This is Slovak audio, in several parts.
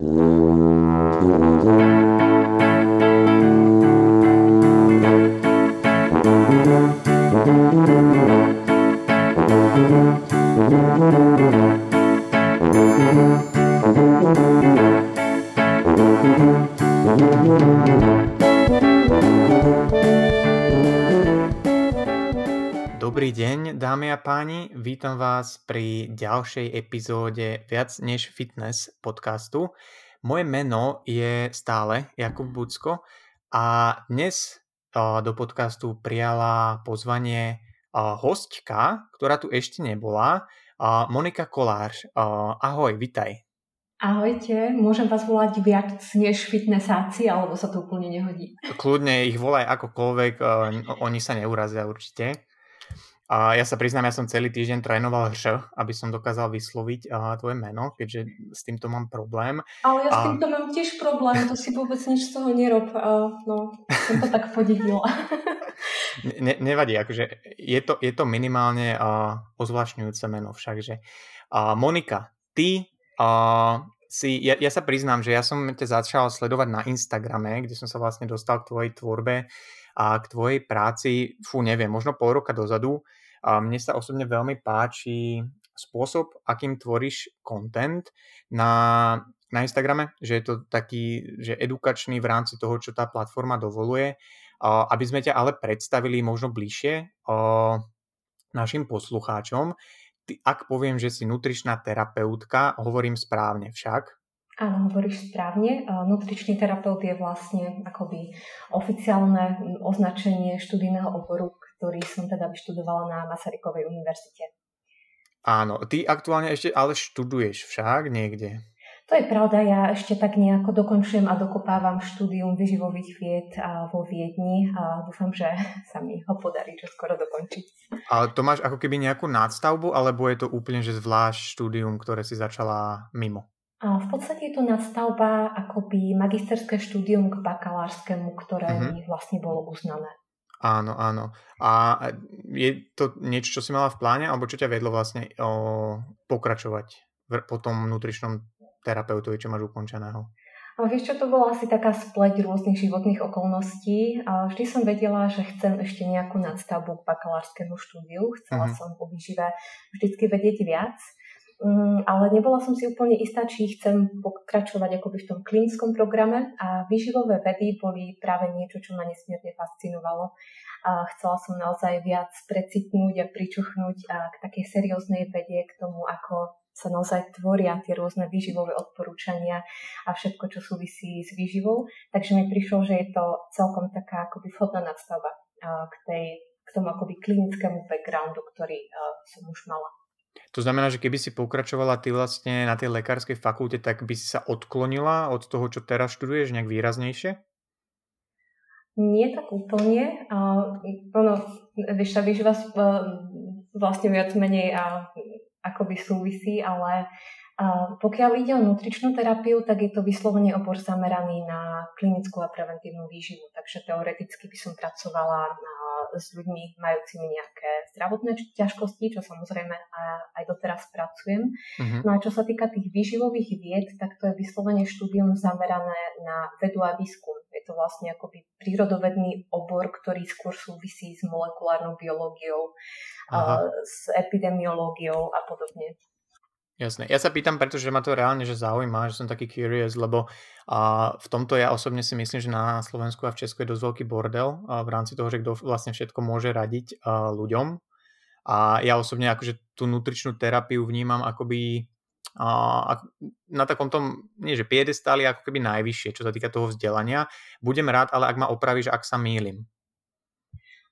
Dobrý vítam vás pri ďalšej epizóde Viac než fitness podcastu. Moje meno je stále Jakub Bucko a dnes do podcastu prijala pozvanie hostka, ktorá tu ešte nebola, Monika Kolář. Ahoj, vitaj. Ahojte, môžem vás volať viac než fitnessáci, alebo sa to úplne nehodí? Kľudne ich volaj akokoľvek, oni sa neurazia určite. A ja sa priznám, ja som celý týždeň trénoval hr, aby som dokázal vysloviť uh, tvoje meno, keďže s týmto mám problém. Ale ja s týmto mám tiež problém, to si vôbec nič z toho nerob. Uh, no, som to tak podedila. ne, nevadí, akože je to, je to minimálne uh, ozvlášňujúce meno však, že uh, Monika, ty uh, si, ja, ja sa priznám, že ja som ťa začal sledovať na Instagrame, kde som sa vlastne dostal k tvojej tvorbe a k tvojej práci, fú, neviem, možno pol roka dozadu a mne sa osobne veľmi páči spôsob, akým tvoríš content na, na Instagrame, že je to taký, že edukačný v rámci toho, čo tá platforma dovoluje, aby sme ťa ale predstavili možno bližšie našim poslucháčom. Ty, ak poviem, že si nutričná terapeutka, hovorím správne však. Áno, hovoríš správne. Nutričný terapeut je vlastne akoby oficiálne označenie študijného oboru, ktorý som teda vyštudovala na Masarykovej univerzite. Áno, ty aktuálne ešte ale študuješ však niekde. To je pravda, ja ešte tak nejako dokončujem a dokopávam štúdium vyživových vied vo Viedni a dúfam, že sa mi ho podarí čo skoro dokončiť. Ale to máš ako keby nejakú nadstavbu, alebo je to úplne že zvlášť štúdium, ktoré si začala mimo? A v podstate je to nadstavba akoby magisterské štúdium k bakalárskému, ktoré uh-huh. mi vlastne bolo uznané. Áno, áno. A je to niečo, čo si mala v pláne, alebo čo ťa vedlo vlastne o, pokračovať v, po tom nutričnom terapeutovi, čo máš ukončeného? A vieš čo, to bola asi taká spleť rôznych životných okolností. A vždy som vedela, že chcem ešte nejakú nadstavbu k bakalárskému štúdiu. Chcela uh-huh. som o výžive vždycky vedieť viac. Um, ale nebola som si úplne istá, či chcem pokračovať akoby v tom klinickom programe a výživové vedy boli práve niečo, čo ma nesmierne fascinovalo. A chcela som naozaj viac precitnúť a pričuchnúť a k takej serióznej vede, k tomu, ako sa naozaj tvoria tie rôzne výživové odporúčania a všetko, čo súvisí s výživou. Takže mi prišlo, že je to celkom taká akoby vhodná nadstava k, tej, k tomu akoby klinickému backgroundu, ktorý som už mala. To znamená, že keby si pokračovala ty vlastne na tej lekárskej fakulte, tak by si sa odklonila od toho, čo teraz študuješ nejak výraznejšie? Nie tak úplne. Uh, ono, vieš, tá výživa vlastne viac menej uh, akoby súvisí, ale uh, pokiaľ ide o nutričnú terapiu, tak je to vyslovene obor zameraný na klinickú a preventívnu výživu. Takže teoreticky by som pracovala na s ľuďmi majúcimi nejaké zdravotné ťažkosti, čo samozrejme aj doteraz pracujem. Uh-huh. No a čo sa týka tých výživových vied, tak to je vyslovene štúdium zamerané na vedu a výskum. Je to vlastne akoby prírodovedný obor, ktorý skôr súvisí s molekulárnou biológiou, uh, s epidemiológiou a podobne. Jasné. Ja sa pýtam, pretože ma to reálne že zaujíma, že som taký curious, lebo a v tomto ja osobne si myslím, že na Slovensku a v Česku je dosť veľký bordel a v rámci toho, že kto vlastne všetko môže radiť a, ľuďom. A ja osobne akože tú nutričnú terapiu vnímam akoby a, na takom tom, nie že piedestáli, ako keby najvyššie, čo sa týka toho vzdelania. Budem rád, ale ak ma opravíš, ak sa mýlim.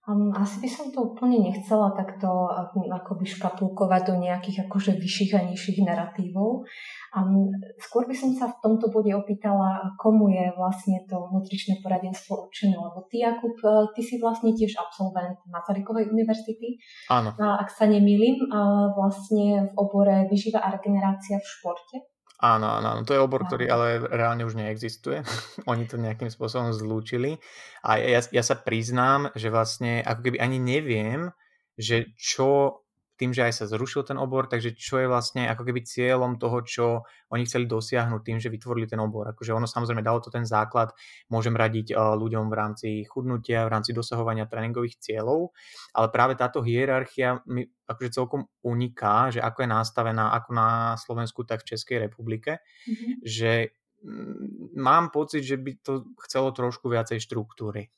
Um, asi by som to úplne nechcela takto um, akoby škatulkovať do nejakých akože vyšších a nižších narratívov. Um, skôr by som sa v tomto bode opýtala, komu je vlastne to nutričné poradenstvo určené, lebo ty, Jakub, e, ty si vlastne tiež absolvent Masarykovej univerzity. Áno. A ak sa nemýlim, vlastne v obore vyžíva a regenerácia v športe. Áno, áno, to je obor, ktorý ale reálne už neexistuje. Oni to nejakým spôsobom zlúčili. A ja, ja sa priznám, že vlastne ako keby ani neviem, že čo tým, že aj sa zrušil ten obor, takže čo je vlastne ako keby cieľom toho, čo oni chceli dosiahnuť tým, že vytvorili ten obor. Akože ono samozrejme dalo to ten základ, môžem radiť uh, ľuďom v rámci chudnutia, v rámci dosahovania tréningových cieľov, ale práve táto hierarchia mi akože celkom uniká, že ako je nastavená ako na Slovensku, tak v Českej republike, mm-hmm. že mm, mám pocit, že by to chcelo trošku viacej štruktúry.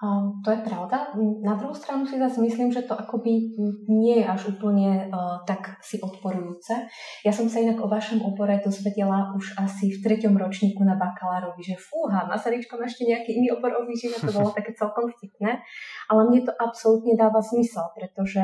To je pravda. Na druhú stranu si zase myslím, že to akoby nie je až úplne uh, tak si odporujúce. Ja som sa inak o vašom obore dozvedela už asi v treťom ročníku na bakalárovi, že fúha, Masaryčko má ešte nejaký iný obor o výžive, to bolo také celkom vtipné. Ale mne to absolútne dáva zmysel, pretože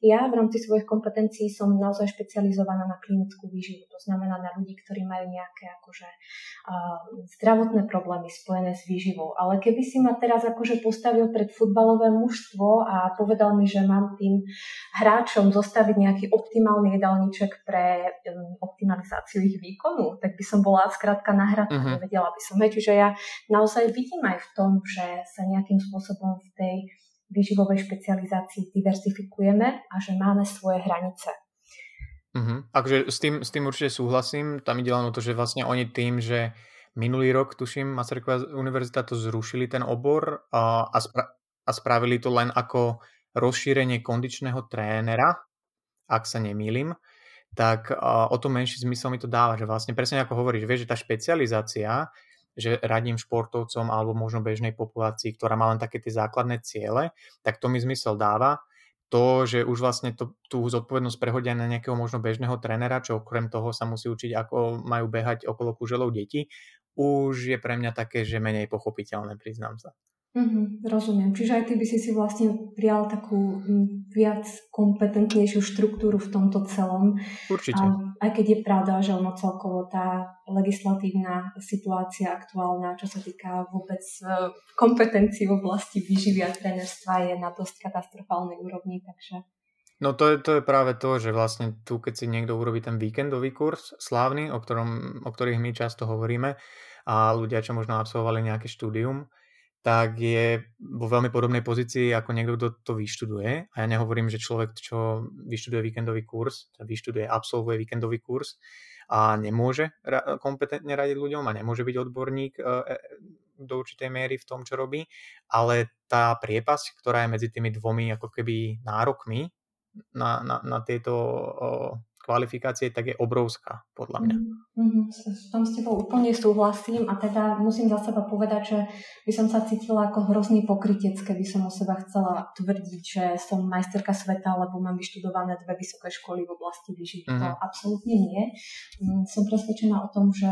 ja v rámci svojich kompetencií som naozaj špecializovaná na klinickú výživu. To znamená na ľudí, ktorí majú nejaké akože, uh, zdravotné problémy spojené s výživou. Ale keby si ma teraz akože postavil pred futbalové mužstvo a povedal mi, že mám tým hráčom zostaviť nejaký optimálny jedálniček pre um, optimalizáciu ich výkonu, tak by som bola skrátka nahradná, uh-huh. nevedela by som. Čiže ja naozaj vidím aj v tom, že sa nejakým spôsobom v tej výživovej špecializácii diversifikujeme a že máme svoje hranice. Uh-huh. Akože s tým, s tým určite súhlasím. Tam ide len o to, že vlastne oni tým, že minulý rok, tuším, Masaryková univerzita to zrušili ten obor a, a, spra- a spravili to len ako rozšírenie kondičného trénera, ak sa nemýlim, tak a, o to menší zmysel mi to dáva, že vlastne presne ako hovoríš, vieš, že tá špecializácia, že radím športovcom alebo možno bežnej populácii, ktorá má len také tie základné ciele, tak to mi zmysel dáva. To, že už vlastne to, tú zodpovednosť prehodia na nejakého možno bežného trénera, čo okrem toho sa musí učiť, ako majú behať okolo kuželov deti, už je pre mňa také, že menej pochopiteľné, priznám sa. Mm-hmm, rozumiem. Čiže aj ty by si si vlastne prijal takú m, viac kompetentnejšiu štruktúru v tomto celom. Určite. A, aj keď je pravda, že ono celkovo tá legislatívna situácia aktuálna, čo sa týka vôbec uh, kompetencií v oblasti výživy a trénerstva je na dosť katastrofálnej úrovni, takže... No to je, to je práve to, že vlastne tu, keď si niekto urobí ten víkendový kurz slávny, o, ktorom, o ktorých my často hovoríme, a ľudia, čo možno absolvovali nejaké štúdium, tak je vo veľmi podobnej pozícii ako niekto, kto to vyštuduje. A ja nehovorím, že človek, čo vyštuduje víkendový kurz, vyštuduje, absolvuje víkendový kurz a nemôže kompetentne radiť ľuďom a nemôže byť odborník e, e, do určitej miery v tom, čo robí, ale tá priepasť, ktorá je medzi tými dvomi ako keby nárokmi na, na, na tieto kvalifikácie, tak je obrovská, podľa mňa. Mm-hmm. S tom s tebou úplne súhlasím a teda musím za seba povedať, že by som sa cítila ako hrozný pokrytec, keby som o seba chcela tvrdiť, že som majsterka sveta, lebo mám vyštudované dve vysoké školy v oblasti výživy. Mm-hmm. To mhm. absolútne nie. Mm, som presvedčená o tom, že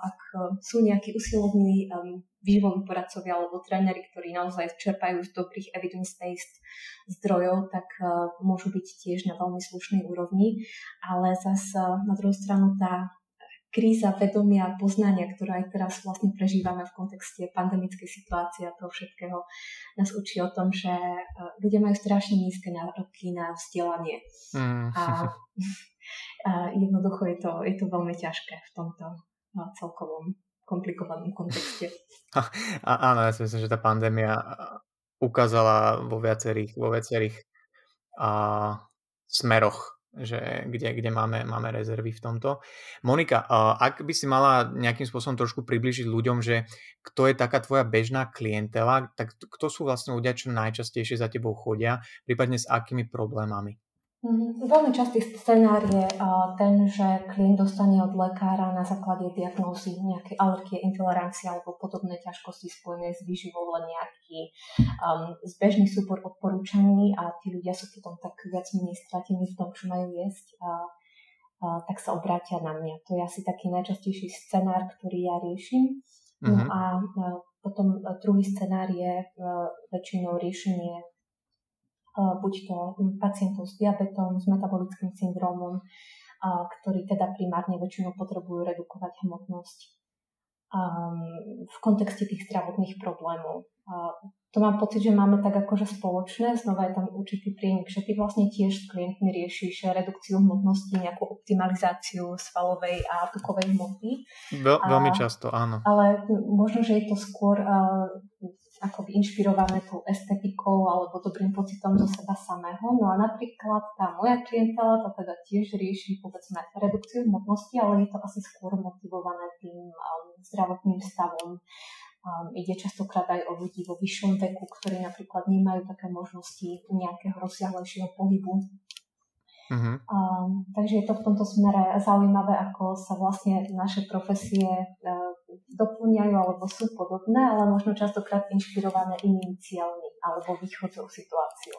ak sú nejakí usilovní výživoví poradcovia alebo tréneri, ktorí naozaj čerpajú z dobrých evidence-based zdrojov, tak uh, môžu byť tiež na veľmi slušnej úrovni. Ale zase na druhú stranu tá kríza vedomia a poznania, ktorá aj teraz vlastne prežívame v kontexte pandemickej situácie a toho všetkého, nás učí o tom, že ľudia majú strašne nízke nároky na vzdelanie. Mm. A, a jednoducho je to, je to veľmi ťažké v tomto celkovom komplikovanom kontexte. Áno, ja si myslím, že tá pandémia ukázala vo viacerých, vo viacerých a, smeroch, že kde, kde máme, máme rezervy v tomto. Monika, a, ak by si mala nejakým spôsobom trošku približiť ľuďom, že kto je taká tvoja bežná klientela, tak kto sú vlastne ľudia, čo najčastejšie za tebou chodia, prípadne s akými problémami? Mm, veľmi častý scenár je ten, že klient dostane od lekára na základe diagnózy nejaké alergie, intolerancie alebo podobné ťažkosti spojené s výživou len nejaký um, zbežný súbor odporúčaní a tí ľudia sú potom tak viac menej stratení v tom, čo majú jesť a, a tak sa obrátia na mňa. To je asi taký najčastejší scenár, ktorý ja riešim. No mm-hmm. a, a potom druhý scenár je a, väčšinou riešenie buď to pacientov s diabetom, s metabolickým syndromom, ktorí teda primárne väčšinou potrebujú redukovať hmotnosť v kontexte tých zdravotných problémov. to mám pocit, že máme tak akože spoločné, znova je tam určitý prienik, že ty vlastne tiež s klientmi riešiš redukciu hmotnosti, nejakú optimalizáciu svalovej a tukovej hmoty. Veľ, veľmi často, áno. Ale možno, že je to skôr akoby inšpirované tou estetikou alebo dobrým pocitom zo seba samého. No a napríklad tá moja klientela to teda tiež rieši povedzme redukciu hmotnosti, ale je to asi skôr motivované tým um, zdravotným stavom. Um, ide častokrát aj o ľudí vo vyššom veku, ktorí napríklad nemajú také možnosti nejakého rozsiahlejšieho pohybu Uh-huh. Um, takže je to v tomto smere zaujímavé, ako sa vlastne naše profesie uh, doplňajú alebo sú podobné, ale možno častokrát inšpirované inými cieľmi alebo východzou situáciou.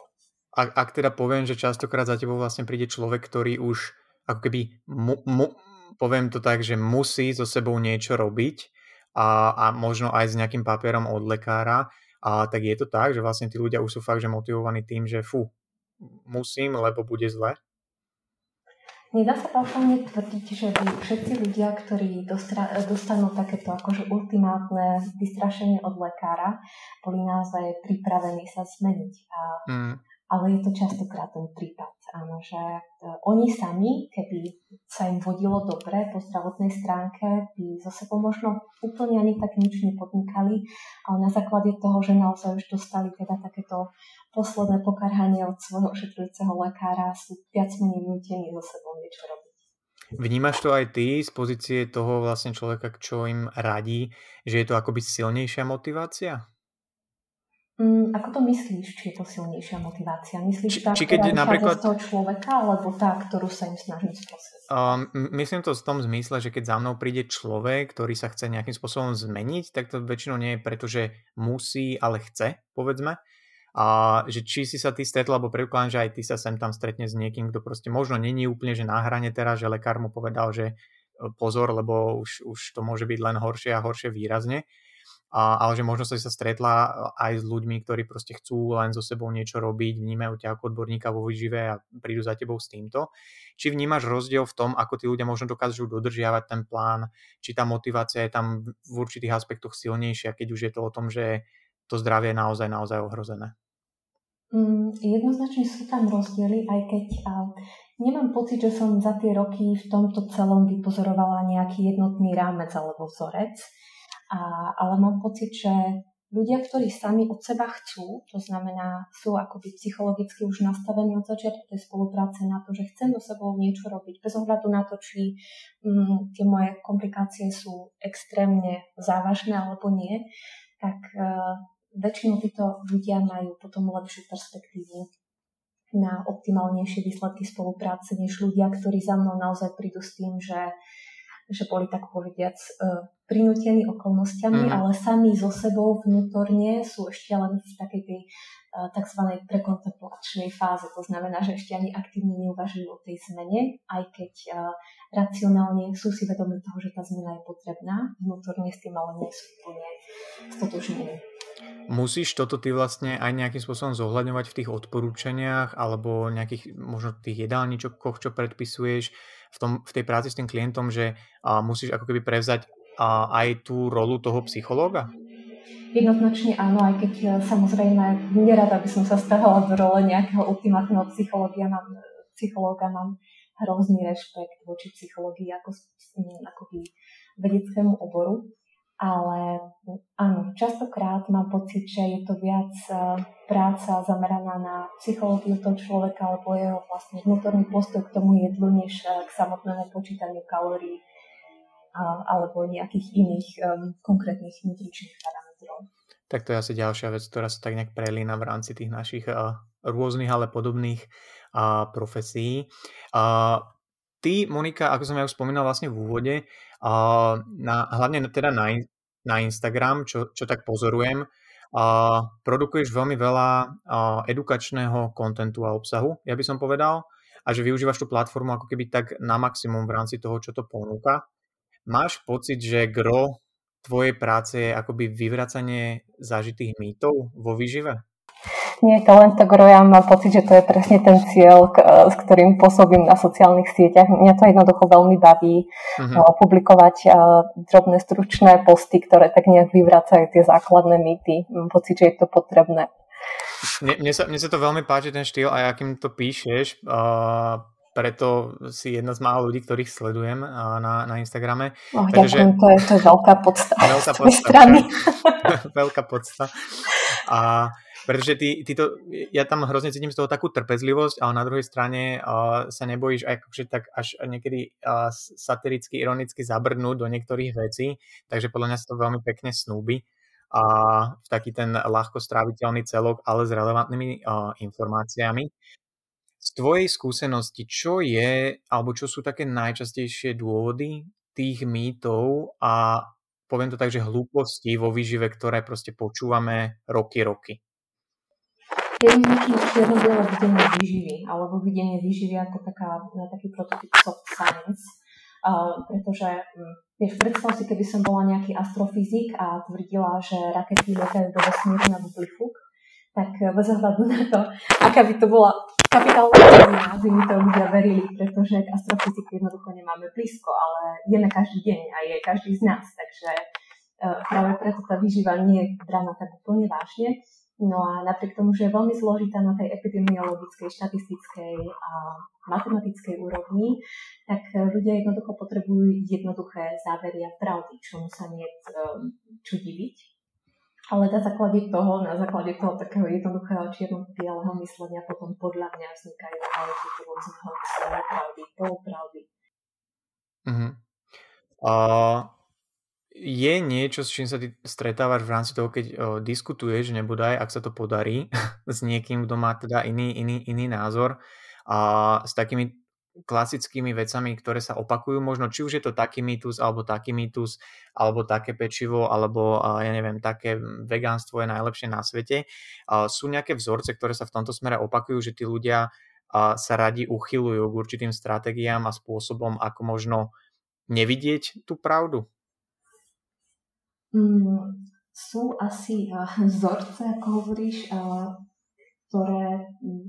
Ak, ak teda poviem, že častokrát za tebou vlastne príde človek, ktorý už ako keby, mu, mu, poviem to tak, že musí so sebou niečo robiť a, a možno aj s nejakým papierom od lekára, a tak je to tak, že vlastne tí ľudia už sú fakt, že motivovaní tým, že fú, musím, lebo bude zle? Nedá sa paušálne tvrdiť, že by všetci ľudia, ktorí dostanú takéto akože ultimátne vystrašenie od lekára, boli naozaj pripravení sa zmeniť. A, mm. Ale je to častokrát ten prípad, áno, že e, oni sami, keby sa im vodilo dobre po zdravotnej stránke, by zo sebou možno úplne ani tak nič nepodnikali, ale na základe toho, že naozaj už dostali teda takéto posledné pokarhanie od svojho ošetrujúceho lekára sú viac menej nutení so sebou niečo robiť. Vnímaš to aj ty z pozície toho vlastne človeka, čo im radí, že je to akoby silnejšia motivácia? Mm, ako to myslíš, či je to silnejšia motivácia? Myslíš či, tá, či keď napríklad... z toho človeka, alebo tá, ktorú sa im snažím sprostredkovať? Um, myslím to v tom zmysle, že keď za mnou príde človek, ktorý sa chce nejakým spôsobom zmeniť, tak to väčšinou nie je preto, že musí, ale chce, povedzme, a že či si sa ty stretol, alebo predpokladám, že aj ty sa sem tam stretne s niekým, kto proste možno není úplne, že na hrane teraz, že lekár mu povedal, že e, pozor, lebo už, už to môže byť len horšie a horšie výrazne. Ale že možno si sa stretla e, aj s ľuďmi, ktorí proste chcú len so sebou niečo robiť, vnímajú ťa ako odborníka vo výžive a prídu za tebou s týmto. Či vnímaš rozdiel v tom, ako tí ľudia možno dokážu dodržiavať ten plán, či tá motivácia je tam v určitých aspektoch silnejšia, keď už je to o tom, že to zdravie je naozaj, naozaj ohrozené? Mm, jednoznačne sú tam rozdiely, aj keď a, nemám pocit, že som za tie roky v tomto celom vypozorovala nejaký jednotný rámec alebo vzorec, a, ale mám pocit, že ľudia, ktorí sami od seba chcú, to znamená, sú akoby psychologicky už nastavení od začiatku tej spolupráce na to, že chcem do sebou niečo robiť, bez ohľadu na to, či mm, tie moje komplikácie sú extrémne závažné alebo nie, tak väčšinou títo ľudia majú potom lepšiu perspektívu na optimálnejšie výsledky spolupráce, než ľudia, ktorí za mnou naozaj prídu s tým, že, že boli tak povediac uh, prinútení okolnostiami, mm. ale sami so sebou vnútorne sú ešte len v takej tej uh, tzv. prekontemplačnej fáze. To znamená, že ešte ani aktívne neuvažujú o tej zmene, aj keď uh, racionálne sú si vedomi toho, že tá zmena je potrebná, vnútorne s tým ale nie sú úplne stotožnení. Musíš toto ty vlastne aj nejakým spôsobom zohľadňovať v tých odporúčaniach alebo nejakých možno tých jedálničokoch, čo predpisuješ v, tom, v tej práci s tým klientom, že a, musíš ako keby prevzať a, aj tú rolu toho psychológa? Jednoznačne áno, aj keď e, samozrejme nerada by som sa stávala do role nejakého ultimátneho psychológia, mám, psychológa, mám hrozný rešpekt voči psychológii ako akoby vedeckému oboru. Ale áno, častokrát mám pocit, že je to viac e, práca zameraná na psychológiu toho človeka alebo jeho vlastne vnútorný postoj k tomu jedlu, než e, k samotnému počítaniu kalórií alebo nejakých iných um, konkrétnych nutričných parametrov. Tak to je asi ďalšia vec, ktorá sa tak nejak prelína v rámci tých našich rôznych, ale podobných profesí. Ty, Monika, ako som ja už spomínal vlastne v úvode, Na, hlavne teda na, na Instagram, čo, čo tak pozorujem, uh, produkuješ veľmi veľa uh, edukačného kontentu a obsahu, ja by som povedal, a že využívaš tú platformu ako keby tak na maximum v rámci toho, čo to ponúka. Máš pocit, že gro tvojej práce je akoby vyvracanie zažitých mýtov vo výžive? Nie je to len tak, ja mám pocit, že to je presne ten cieľ, s ktorým pôsobím na sociálnych sieťach. Mňa to jednoducho veľmi baví uh-huh. publikovať drobné, stručné posty, ktoré tak nejak vyvracajú tie základné mýty. Mám pocit, že je to potrebné. Mne, mne, sa, mne sa to veľmi páči, ten štýl, aj akým to píšeš. Uh, preto si jedna z málo ľudí, ktorých sledujem uh, na, na Instagrame. Oh, pretože... ďakujem, to je, to je veľká podsta. Veľká podsta. Veľká podsta. A pretože ty, ty to, ja tam hrozne cítim z toho takú trpezlivosť, ale na druhej strane uh, sa nebojíš aj akože tak až niekedy uh, satiricky, ironicky zabrnúť do niektorých vecí, takže podľa mňa sa to veľmi pekne snúbi a v taký ten ľahko stráviteľný celok, ale s relevantnými uh, informáciami. Z tvojej skúsenosti, čo je, alebo čo sú také najčastejšie dôvody tých mýtov a poviem to tak, že hlúposti vo výžive, ktoré proste počúvame roky, roky? Je nejaký čierno-biele videnie výživy, alebo videnie výživy ako taká, taký prototyp soft science, uh, pretože um, vieš, predstav si, keby som bola nejaký astrofyzik a tvrdila, že rakety lietajú do vesmíru na bublifuk, tak eh, bez ohľadu na to, aká by to bola kapitálna by mi to ľudia verili, pretože k astrofyziku jednoducho nemáme blízko, ale jeme každý deň a je každý z nás, takže uh, práve preto tá výživa nie je braná tak úplne vážne. No a napriek tomu, že je veľmi zložitá na tej epidemiologickej, štatistickej a matematickej úrovni, tak ľudia jednoducho potrebujú jednoduché závery a pravdy, čomu sa nie um, čo diviť. Ale na základe toho, na základe toho takého jednoduchého čierno-bieleho myslenia potom podľa mňa vznikajú ale tieto rôzne hoaxy, pravdy, polopravdy. Uh-huh. Uh, je niečo, s čím sa ty stretávaš v rámci toho, keď o, diskutuješ, nebodaj, ak sa to podarí, s niekým, kto má teda iný, iný, iný názor a s takými klasickými vecami, ktoré sa opakujú, možno či už je to taký mýtus, alebo taký mýtus, alebo také pečivo, alebo ja neviem, také vegánstvo je najlepšie na svete. Sú nejaké vzorce, ktoré sa v tomto smere opakujú, že tí ľudia sa radi uchylujú k určitým stratégiám a spôsobom, ako možno nevidieť tú pravdu? Mm, sú asi uh, vzorce, ako hovoríš, uh, ktoré um,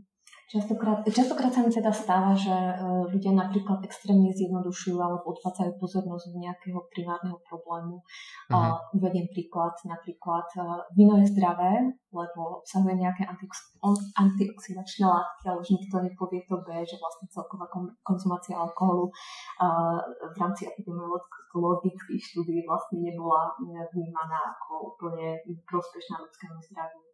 Častokrát, častokrát sa mi teda stáva, že e, ľudia napríklad extrémne zjednodušujú alebo odvácajú pozornosť z nejakého primárneho problému. Uh-huh. Uh, uvediem príklad, napríklad uh, víno je zdravé, lebo obsahuje nejaké antiox- antioxidačné látky, ale už nikto nepovie to B, že vlastne celková konzumácia alkoholu uh, v rámci epidemiologických štúdí vlastne nebola vnímaná ako úplne prospešná ľudskému zdraviu.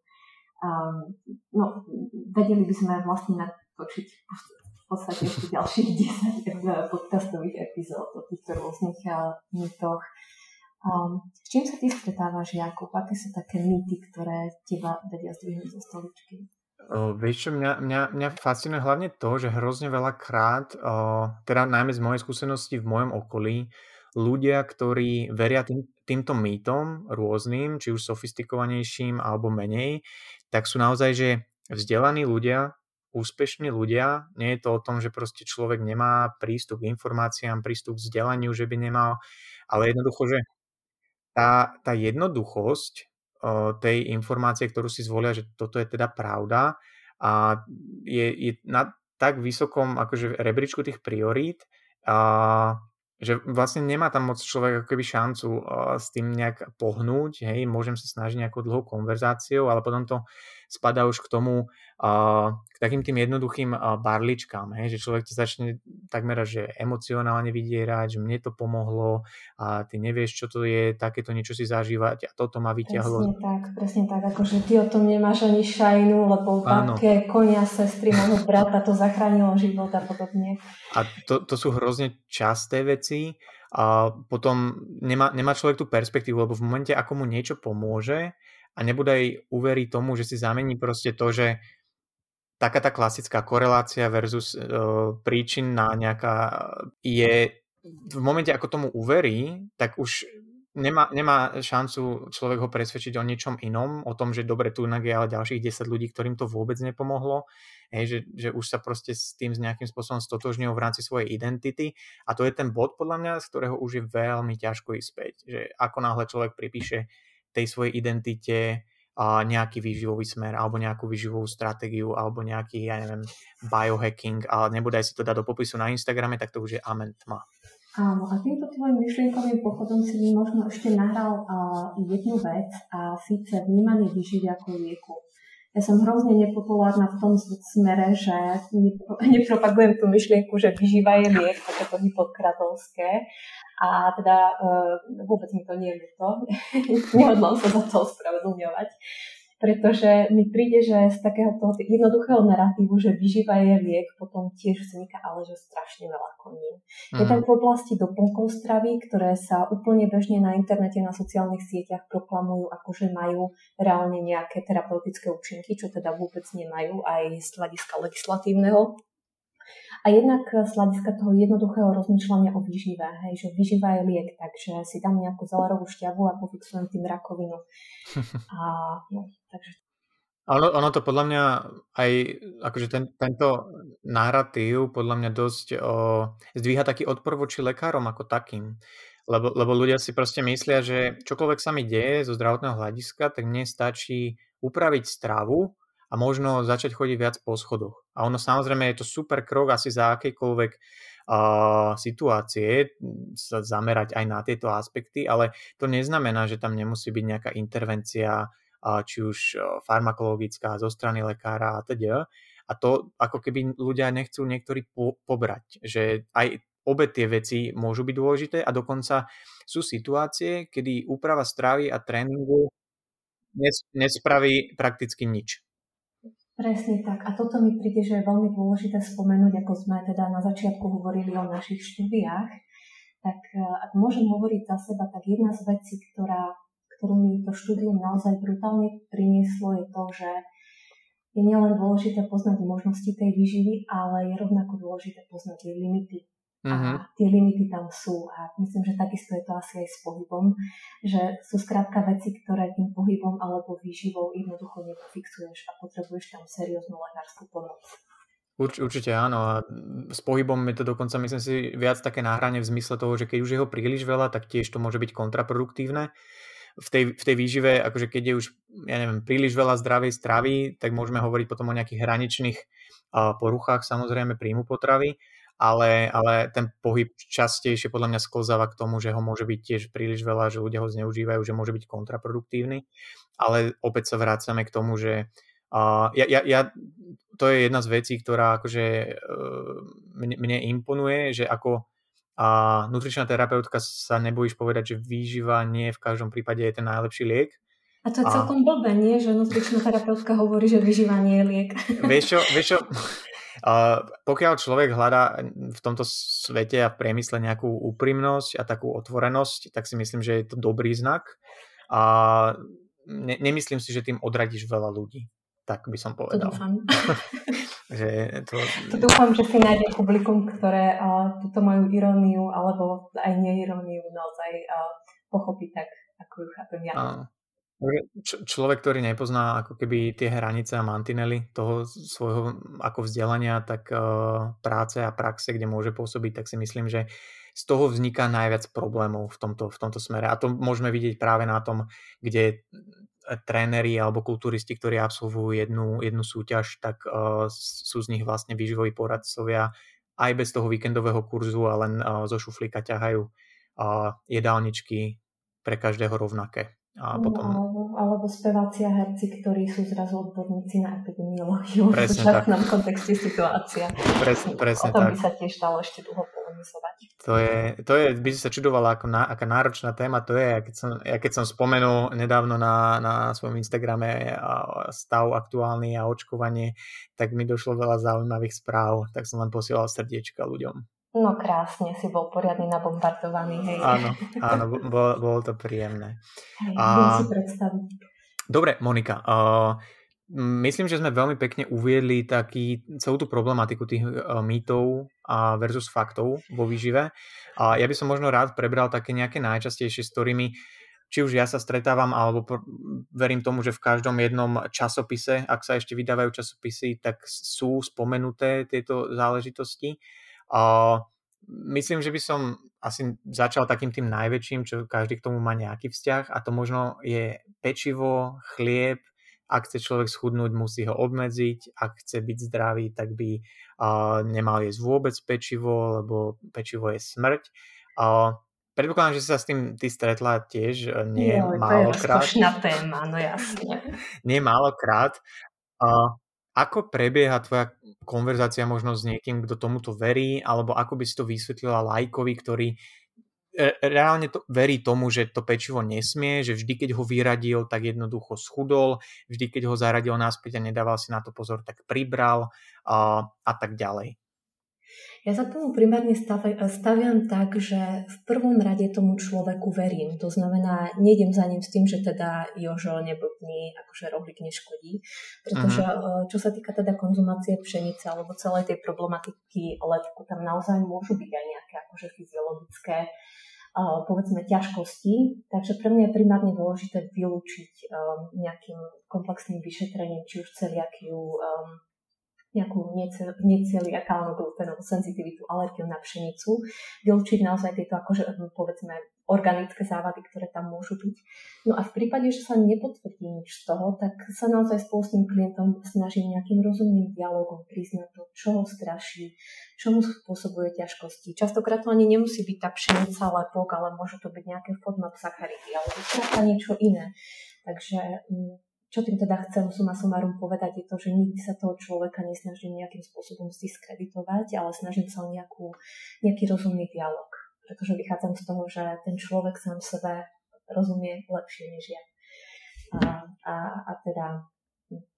Um, no, vedeli by sme vlastne natočiť v podstate ešte ďalších 10 podcastových epizód o týchto rôznych uh, mýtoch. Um, s čím sa ty stretávaš, Jakub? Aké sú také mýty, ktoré teba vedia zdvihnúť zo stoličky? O, vieš čo, mňa, mňa, mňa fascinuje hlavne to, že hrozne veľakrát, o, teda najmä z mojej skúsenosti v mojom okolí, ľudia, ktorí veria tým, týmto mýtom rôznym, či už sofistikovanejším alebo menej, tak sú naozaj, že vzdelaní ľudia, úspešní ľudia, nie je to o tom, že proste človek nemá prístup k informáciám, prístup k vzdelaniu, že by nemal, ale jednoducho, že tá, tá jednoduchosť tej informácie, ktorú si zvolia, že toto je teda pravda a je, je na tak vysokom akože rebríčku tých priorít, a že vlastne nemá tam moc človek ako keby šancu uh, s tým nejak pohnúť, hej, môžem sa snažiť nejakou dlhou konverzáciou, ale potom to spadá už k tomu, k takým tým jednoduchým barličkám, hej, že človek ti začne takmer, že emocionálne vydierať, že mne to pomohlo a ty nevieš, čo to je, takéto niečo si zažívať a toto ma vyťahlo. Presne tak, presne tak, akože ty o tom nemáš ani šajnu, lebo babke, konia, sestry, môjho brata to zachránilo život a podobne. A to, to sú hrozne časté veci a potom nemá, nemá človek tú perspektívu, lebo v momente, ako mu niečo pomôže, a nebudaj uveriť tomu, že si zamení proste to, že taká tá klasická korelácia versus uh, príčinná nejaká je v momente, ako tomu uverí, tak už nemá, nemá šancu človek ho presvedčiť o niečom inom, o tom, že dobre, tu je ale ďalších 10 ľudí, ktorým to vôbec nepomohlo, hej, že, že už sa proste s tým s nejakým spôsobom stotožňujú v rámci svojej identity. A to je ten bod podľa mňa, z ktorého už je veľmi ťažko ísť späť, že ako náhle človek pripíše tej svojej identite nejaký výživový smer alebo nejakú výživovú stratégiu alebo nejaký, ja neviem, biohacking a nebudaj si to dať do popisu na Instagrame, tak to už je amen tma. Áno, a týmto tvojim myšlienkovým pochodom si mi možno ešte nahral uh, jednu vec a síce vnímanie výživy ako lieku. Ja som hrozne nepopulárna v tom smere, že nepropagujem tú myšlienku, že vyžíva je liek, takéto hypokratolské. A teda uh, vôbec mi to nie je to. Nehodlám sa za to ospravedlňovať pretože mi príde, že z takého toho jednoduchého narratívu, že vyživa je liek, potom tiež vzniká ale že strašne veľa koní. Mm. Je tam v oblasti doplnkov stravy, ktoré sa úplne bežne na internete, na sociálnych sieťach proklamujú, ako že majú reálne nejaké terapeutické účinky, čo teda vôbec nemajú aj z hľadiska legislatívneho. A jednak z hľadiska toho jednoduchého rozmýšľania o výžive, hej, že výživa je liek, takže si dám nejakú zelerovú šťavu a pofixujem tým rakovinu. A, no, takže... Ono, ono to podľa mňa aj, akože ten, tento narratív podľa mňa dosť o, zdvíha taký odpor voči lekárom ako takým. Lebo, lebo ľudia si proste myslia, že čokoľvek sa mi deje zo zdravotného hľadiska, tak mne stačí upraviť stravu a možno začať chodiť viac po schodoch. A ono samozrejme je to super krok asi za akejkoľvek uh, situácie sa zamerať aj na tieto aspekty, ale to neznamená, že tam nemusí byť nejaká intervencia, uh, či už farmakologická zo strany lekára a teda. A to ako keby ľudia nechcú niektorí po- pobrať, že aj obe tie veci môžu byť dôležité a dokonca sú situácie, kedy úprava stravy a tréningu nespraví prakticky nič. Presne tak. A toto mi príde, že je veľmi dôležité spomenúť, ako sme teda na začiatku hovorili o našich štúdiách. Tak e, ak môžem hovoriť za seba, tak jedna z vecí, ktorá, ktorú mi to štúdium naozaj brutálne prinieslo, je to, že je nielen dôležité poznať možnosti tej výživy, ale je rovnako dôležité poznať jej limity. Uh-huh. A tie limity tam sú a myslím, že takisto je to asi aj s pohybom, že sú skrátka veci, ktoré tým pohybom alebo výživou jednoducho nepofixuješ a potrebuješ tam serióznu lekárskú pomoc. Urč, určite áno a s pohybom je to dokonca myslím si viac také náhranie v zmysle toho, že keď už je ho príliš veľa, tak tiež to môže byť kontraproduktívne. V tej, v tej výžive, akože keď je už, ja neviem, príliš veľa zdravej stravy, tak môžeme hovoriť potom o nejakých hraničných poruchách samozrejme príjmu potravy ale, ale ten pohyb častejšie podľa mňa sklzáva k tomu, že ho môže byť tiež príliš veľa, že ľudia ho zneužívajú, že môže byť kontraproduktívny. Ale opäť sa vrácame k tomu, že uh, ja, ja, ja, to je jedna z vecí, ktorá akože uh, mne, mne imponuje, že ako a nutričná terapeutka sa nebojíš povedať, že výživa nie v každom prípade je ten najlepší liek. A to je celkom a... blbé, nie? Že nutričná terapeutka hovorí, že výživa nie je liek. Vieš čo, vieš čo pokiaľ človek hľadá v tomto svete a v priemysle nejakú úprimnosť a takú otvorenosť, tak si myslím, že je to dobrý znak. A ne, nemyslím si, že tým odradíš veľa ľudí. Tak by som povedal. To dúfam. že to... to dúfam, že si nájde publikum, ktoré uh, túto moju iróniu alebo aj neiróniu naozaj uh, pochopí tak, ako ju chápem ja. Uh. Človek, ktorý nepozná ako keby tie hranice a mantinely toho svojho ako vzdelania, tak uh, práce a praxe, kde môže pôsobiť, tak si myslím, že z toho vzniká najviac problémov v tomto, v tomto smere. A to môžeme vidieť práve na tom, kde tréneri alebo kulturisti, ktorí absolvujú jednu, jednu súťaž, tak uh, sú z nich vlastne výživoví poradcovia aj bez toho víkendového kurzu a len uh, zo šuflíka ťahajú jedálničky pre každého rovnaké. A no, potom... alebo, alebo speváci a herci, ktorí sú zrazu odborníci na epidemiológiu v súčasnom kontexte situácia. Presne, presne o tom tak. by sa tiež stalo ešte dlho polemizovať. To je, to je, by si sa čudovala, ako na, aká náročná téma to je. Ja keď som, ja keď som spomenul nedávno na, na svojom Instagrame stav aktuálny a očkovanie, tak mi došlo veľa zaujímavých správ, tak som len posielal srdiečka ľuďom. No krásne, si bol poriadny nabombardovaný, hej. Áno, áno, bolo, bolo to príjemné. Hej, a... si predstaviť. Dobre, Monika, uh, myslím, že sme veľmi pekne uviedli taký, celú tú problematiku tých uh, mýtov a versus faktov vo výžive. A ja by som možno rád prebral také nejaké najčastejšie, s ktorými či už ja sa stretávam, alebo verím tomu, že v každom jednom časopise, ak sa ešte vydávajú časopisy, tak sú spomenuté tieto záležitosti. A myslím, že by som asi začal takým tým najväčším, čo každý k tomu má nejaký vzťah a to možno je pečivo, chlieb, ak chce človek schudnúť, musí ho obmedziť, ak chce byť zdravý, tak by uh, nemal jesť vôbec pečivo, lebo pečivo je smrť. Uh, predpokladám, že sa s tým ty stretla tiež e, nie jo, málokrát. To je téma, no jasne. nie málokrát. Uh, ako prebieha tvoja konverzácia možno s niekým, kto tomuto verí, alebo ako by si to vysvetlila lajkovi, ktorý e, reálne to, verí tomu, že to pečivo nesmie, že vždy, keď ho vyradil, tak jednoducho schudol, vždy, keď ho zaradil náspäť a nedával si na to pozor, tak pribral a, a tak ďalej. Ja sa tomu primárne staviam tak, že v prvom rade tomu človeku verím. To znamená, nejdem za ním s tým, že teda Jožo neblbný, akože rohlík neškodí. Pretože uh-huh. čo sa týka teda konzumácie pšenice alebo celej tej problematiky lepku, tam naozaj môžu byť aj nejaké akože fyziologické uh, povedzme ťažkosti. Takže pre mňa je primárne dôležité vylúčiť um, nejakým komplexným vyšetrením, či už celiakiu, um, nejakú neceliakálnu glutenovú senzitivitu, alergiu na pšenicu, vylúčiť naozaj tieto akože povedzme organické závady, ktoré tam môžu byť. No a v prípade, že sa nepotvrdí nič z toho, tak sa naozaj spolu s tým klientom snažím nejakým rozumným dialogom priznať to, čo ho straší, čo mu spôsobuje ťažkosti. Častokrát to ani nemusí byť tá pšenica, lepok, ale môžu to byť nejaké FODMAP sacharidy alebo niečo iné. Takže mm, čo tým teda chcem suma sumarum povedať je to, že nikdy sa toho človeka nesnažím nejakým spôsobom zdiskreditovať, ale snažím sa o nejakú, nejaký rozumný dialog. Pretože vychádzam z toho, že ten človek sám sebe rozumie lepšie než ja. A, a, a teda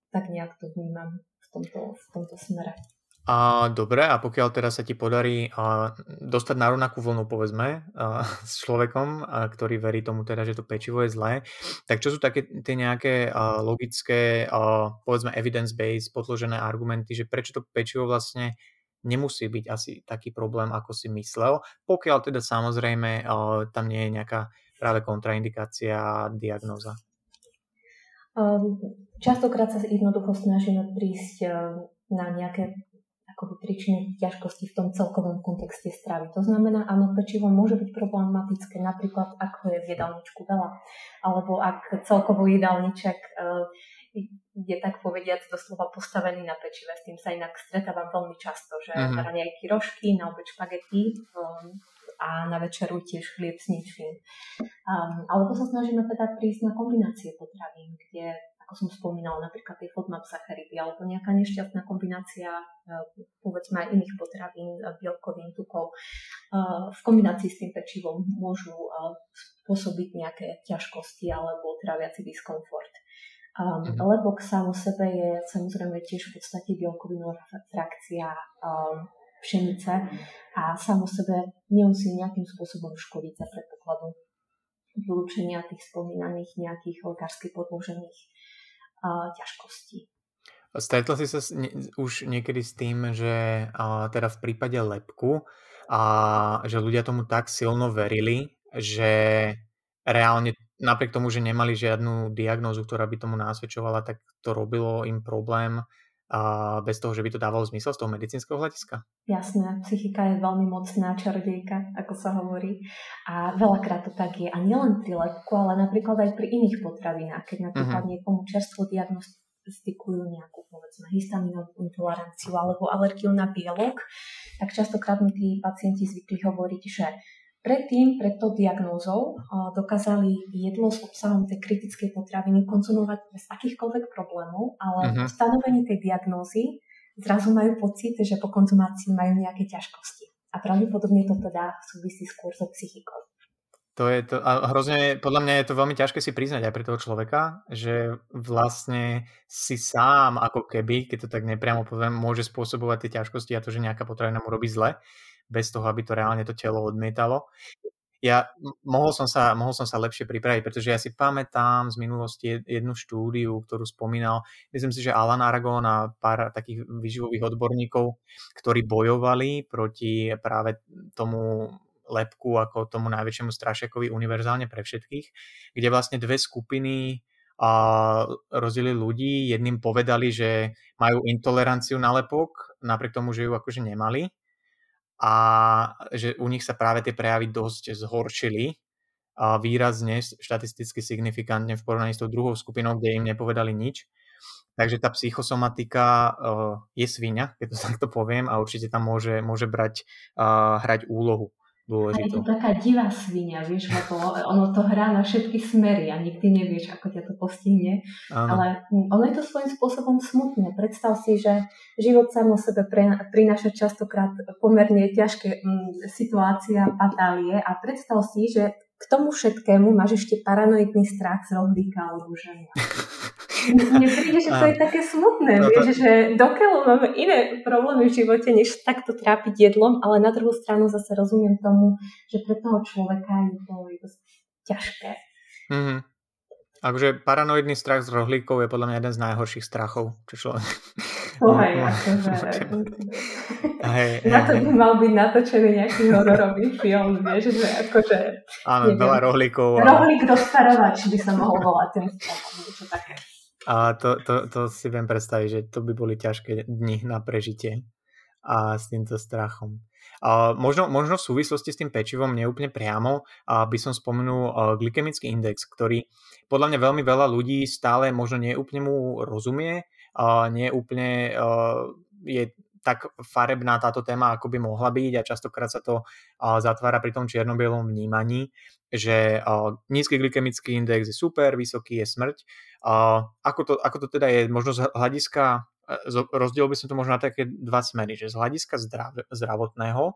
tak nejak to vnímam v tomto, v tomto smere. A dobre, a pokiaľ teraz sa ti podarí a, dostať na rovnakú vlnu, povedzme, a, s človekom, a, ktorý verí tomu teda, že to pečivo je zlé, tak čo sú také tie nejaké a, logické, a, povedzme evidence-based, podložené argumenty, že prečo to pečivo vlastne nemusí byť asi taký problém, ako si myslel, pokiaľ teda samozrejme a, tam nie je nejaká práve kontraindikácia, diagnóza. Um, častokrát sa jednoducho snažíme prísť na nejaké akoby príčiny ťažkosti v tom celkovom kontexte stravy. To znamená, áno, pečivo môže byť problematické, napríklad ak je v jedálničku veľa, alebo ak celkovo jedálniček uh, je tak povediac doslova postavený na pečive. S tým sa inak stretávam veľmi často, že uh-huh. raňajky rožky, na obed špagety um, a na večeru tiež chlieb s ničím. Um, alebo sa snažíme teda prísť na kombinácie potravín, kde ako som spomínala, napríklad tie FODMAP sacharidy alebo nejaká nešťastná kombinácia e, povedzme aj iných potravín, e, bielkovín, tukov, e, v kombinácii s tým pečivom môžu spôsobiť nejaké ťažkosti alebo tráviaci diskomfort. Um, mm-hmm. Lebo k sám sebe je samozrejme tiež v podstate bielkovinová frakcia um, pšenice a sám sebe nemusí nejakým spôsobom škodiť za predpokladu vylúčenia tých spomínaných nejakých lekársky podložených ťažkosti. Stretla si sa už niekedy s tým, že teda v prípade lepku, a že ľudia tomu tak silno verili, že reálne napriek tomu, že nemali žiadnu diagnózu, ktorá by tomu násvedčovala, tak to robilo im problém a bez toho, že by to dávalo zmysel z toho medicínskeho hľadiska? Jasné, psychika je veľmi mocná čarodejka, ako sa hovorí. A veľakrát to tak je. A nielen pri lepku, ale napríklad aj pri iných potravinách. Keď napríklad uh-huh. niekomu čerstvo diagnostikujú nejakú, povedzme, histaminovú intoleranciu alebo alergiu na bielok, tak častokrát mi tí pacienti zvykli hovoriť, že Predtým, pred tou diagnózou, dokázali jedlo s obsahom tej kritickej potraviny konzumovať bez akýchkoľvek problémov, ale uh-huh. stanovení tej diagnózy zrazu majú pocit, že po konzumácii majú nejaké ťažkosti. A pravdepodobne to teda súvisí skôr so psychikou. To je to, a hrozne, podľa mňa je to veľmi ťažké si priznať aj pre toho človeka, že vlastne si sám ako keby, keď to tak nepriamo poviem, môže spôsobovať tie ťažkosti a to, že nejaká potravina mu robí zle bez toho, aby to reálne to telo odmietalo. Ja mohol som, sa, mohol som sa lepšie pripraviť, pretože ja si pamätám z minulosti jednu štúdiu, ktorú spomínal, myslím si, že Alan Aragon a pár takých výživových odborníkov, ktorí bojovali proti práve tomu lepku ako tomu najväčšiemu strašiakovi univerzálne pre všetkých, kde vlastne dve skupiny a rozdielili ľudí. Jedným povedali, že majú intoleranciu na lepok, napriek tomu, že ju akože nemali a že u nich sa práve tie prejavy dosť zhoršili výrazne, štatisticky signifikantne v porovnaní s tou druhou skupinou, kde im nepovedali nič. Takže tá psychosomatika uh, je svinia, keď to takto poviem, a určite tam môže, môže brať, hrať úlohu dôležitú. Je to taká divá svinia, vieš, lebo ono to hrá na všetky smery a nikdy nevieš, ako ťa to postihne. Áno. Ale ono je to svojím spôsobom smutné. Predstav si, že život sám o sebe pre, prináša častokrát pomerne ťažké m, situácie a patálie a predstav si, že k tomu všetkému máš ešte paranoidný strach z rohlíka alebo ženia. Mne príde, že to je také smutné, no to... vieš, že dokiaľ máme iné problémy v živote, než takto trápiť jedlom, ale na druhú stranu zase rozumiem tomu, že pre toho človeka je to, to ťažké. Mm-hmm. Akože paranoidný strach z rohlíkov je podľa mňa jeden z najhorších strachov, čo človek... No, akože... Hej, na to by mal byť natočený nejaký hororový film, vieš, že akože... Áno, veľa rohlíkov. A... Rohlík dostárovač by sa mohol volať ten niečo také. A to, to, to si viem predstaviť, že to by boli ťažké dni na prežitie a s týmto strachom. A možno, možno v súvislosti s tým pečivom neúplne priamo a by som spomenul glykemický index, ktorý podľa mňa veľmi veľa ľudí stále možno neúplne mu rozumie, a neúplne je tak farebná táto téma, ako by mohla byť a častokrát sa to zatvára pri tom čiernobielom vnímaní, že nízky glykemický index je super, vysoký je smrť. Ako to, ako to teda je? Možno z hľadiska, rozdiel by som to možno na také dva smery, že z hľadiska zdrav, zdravotného,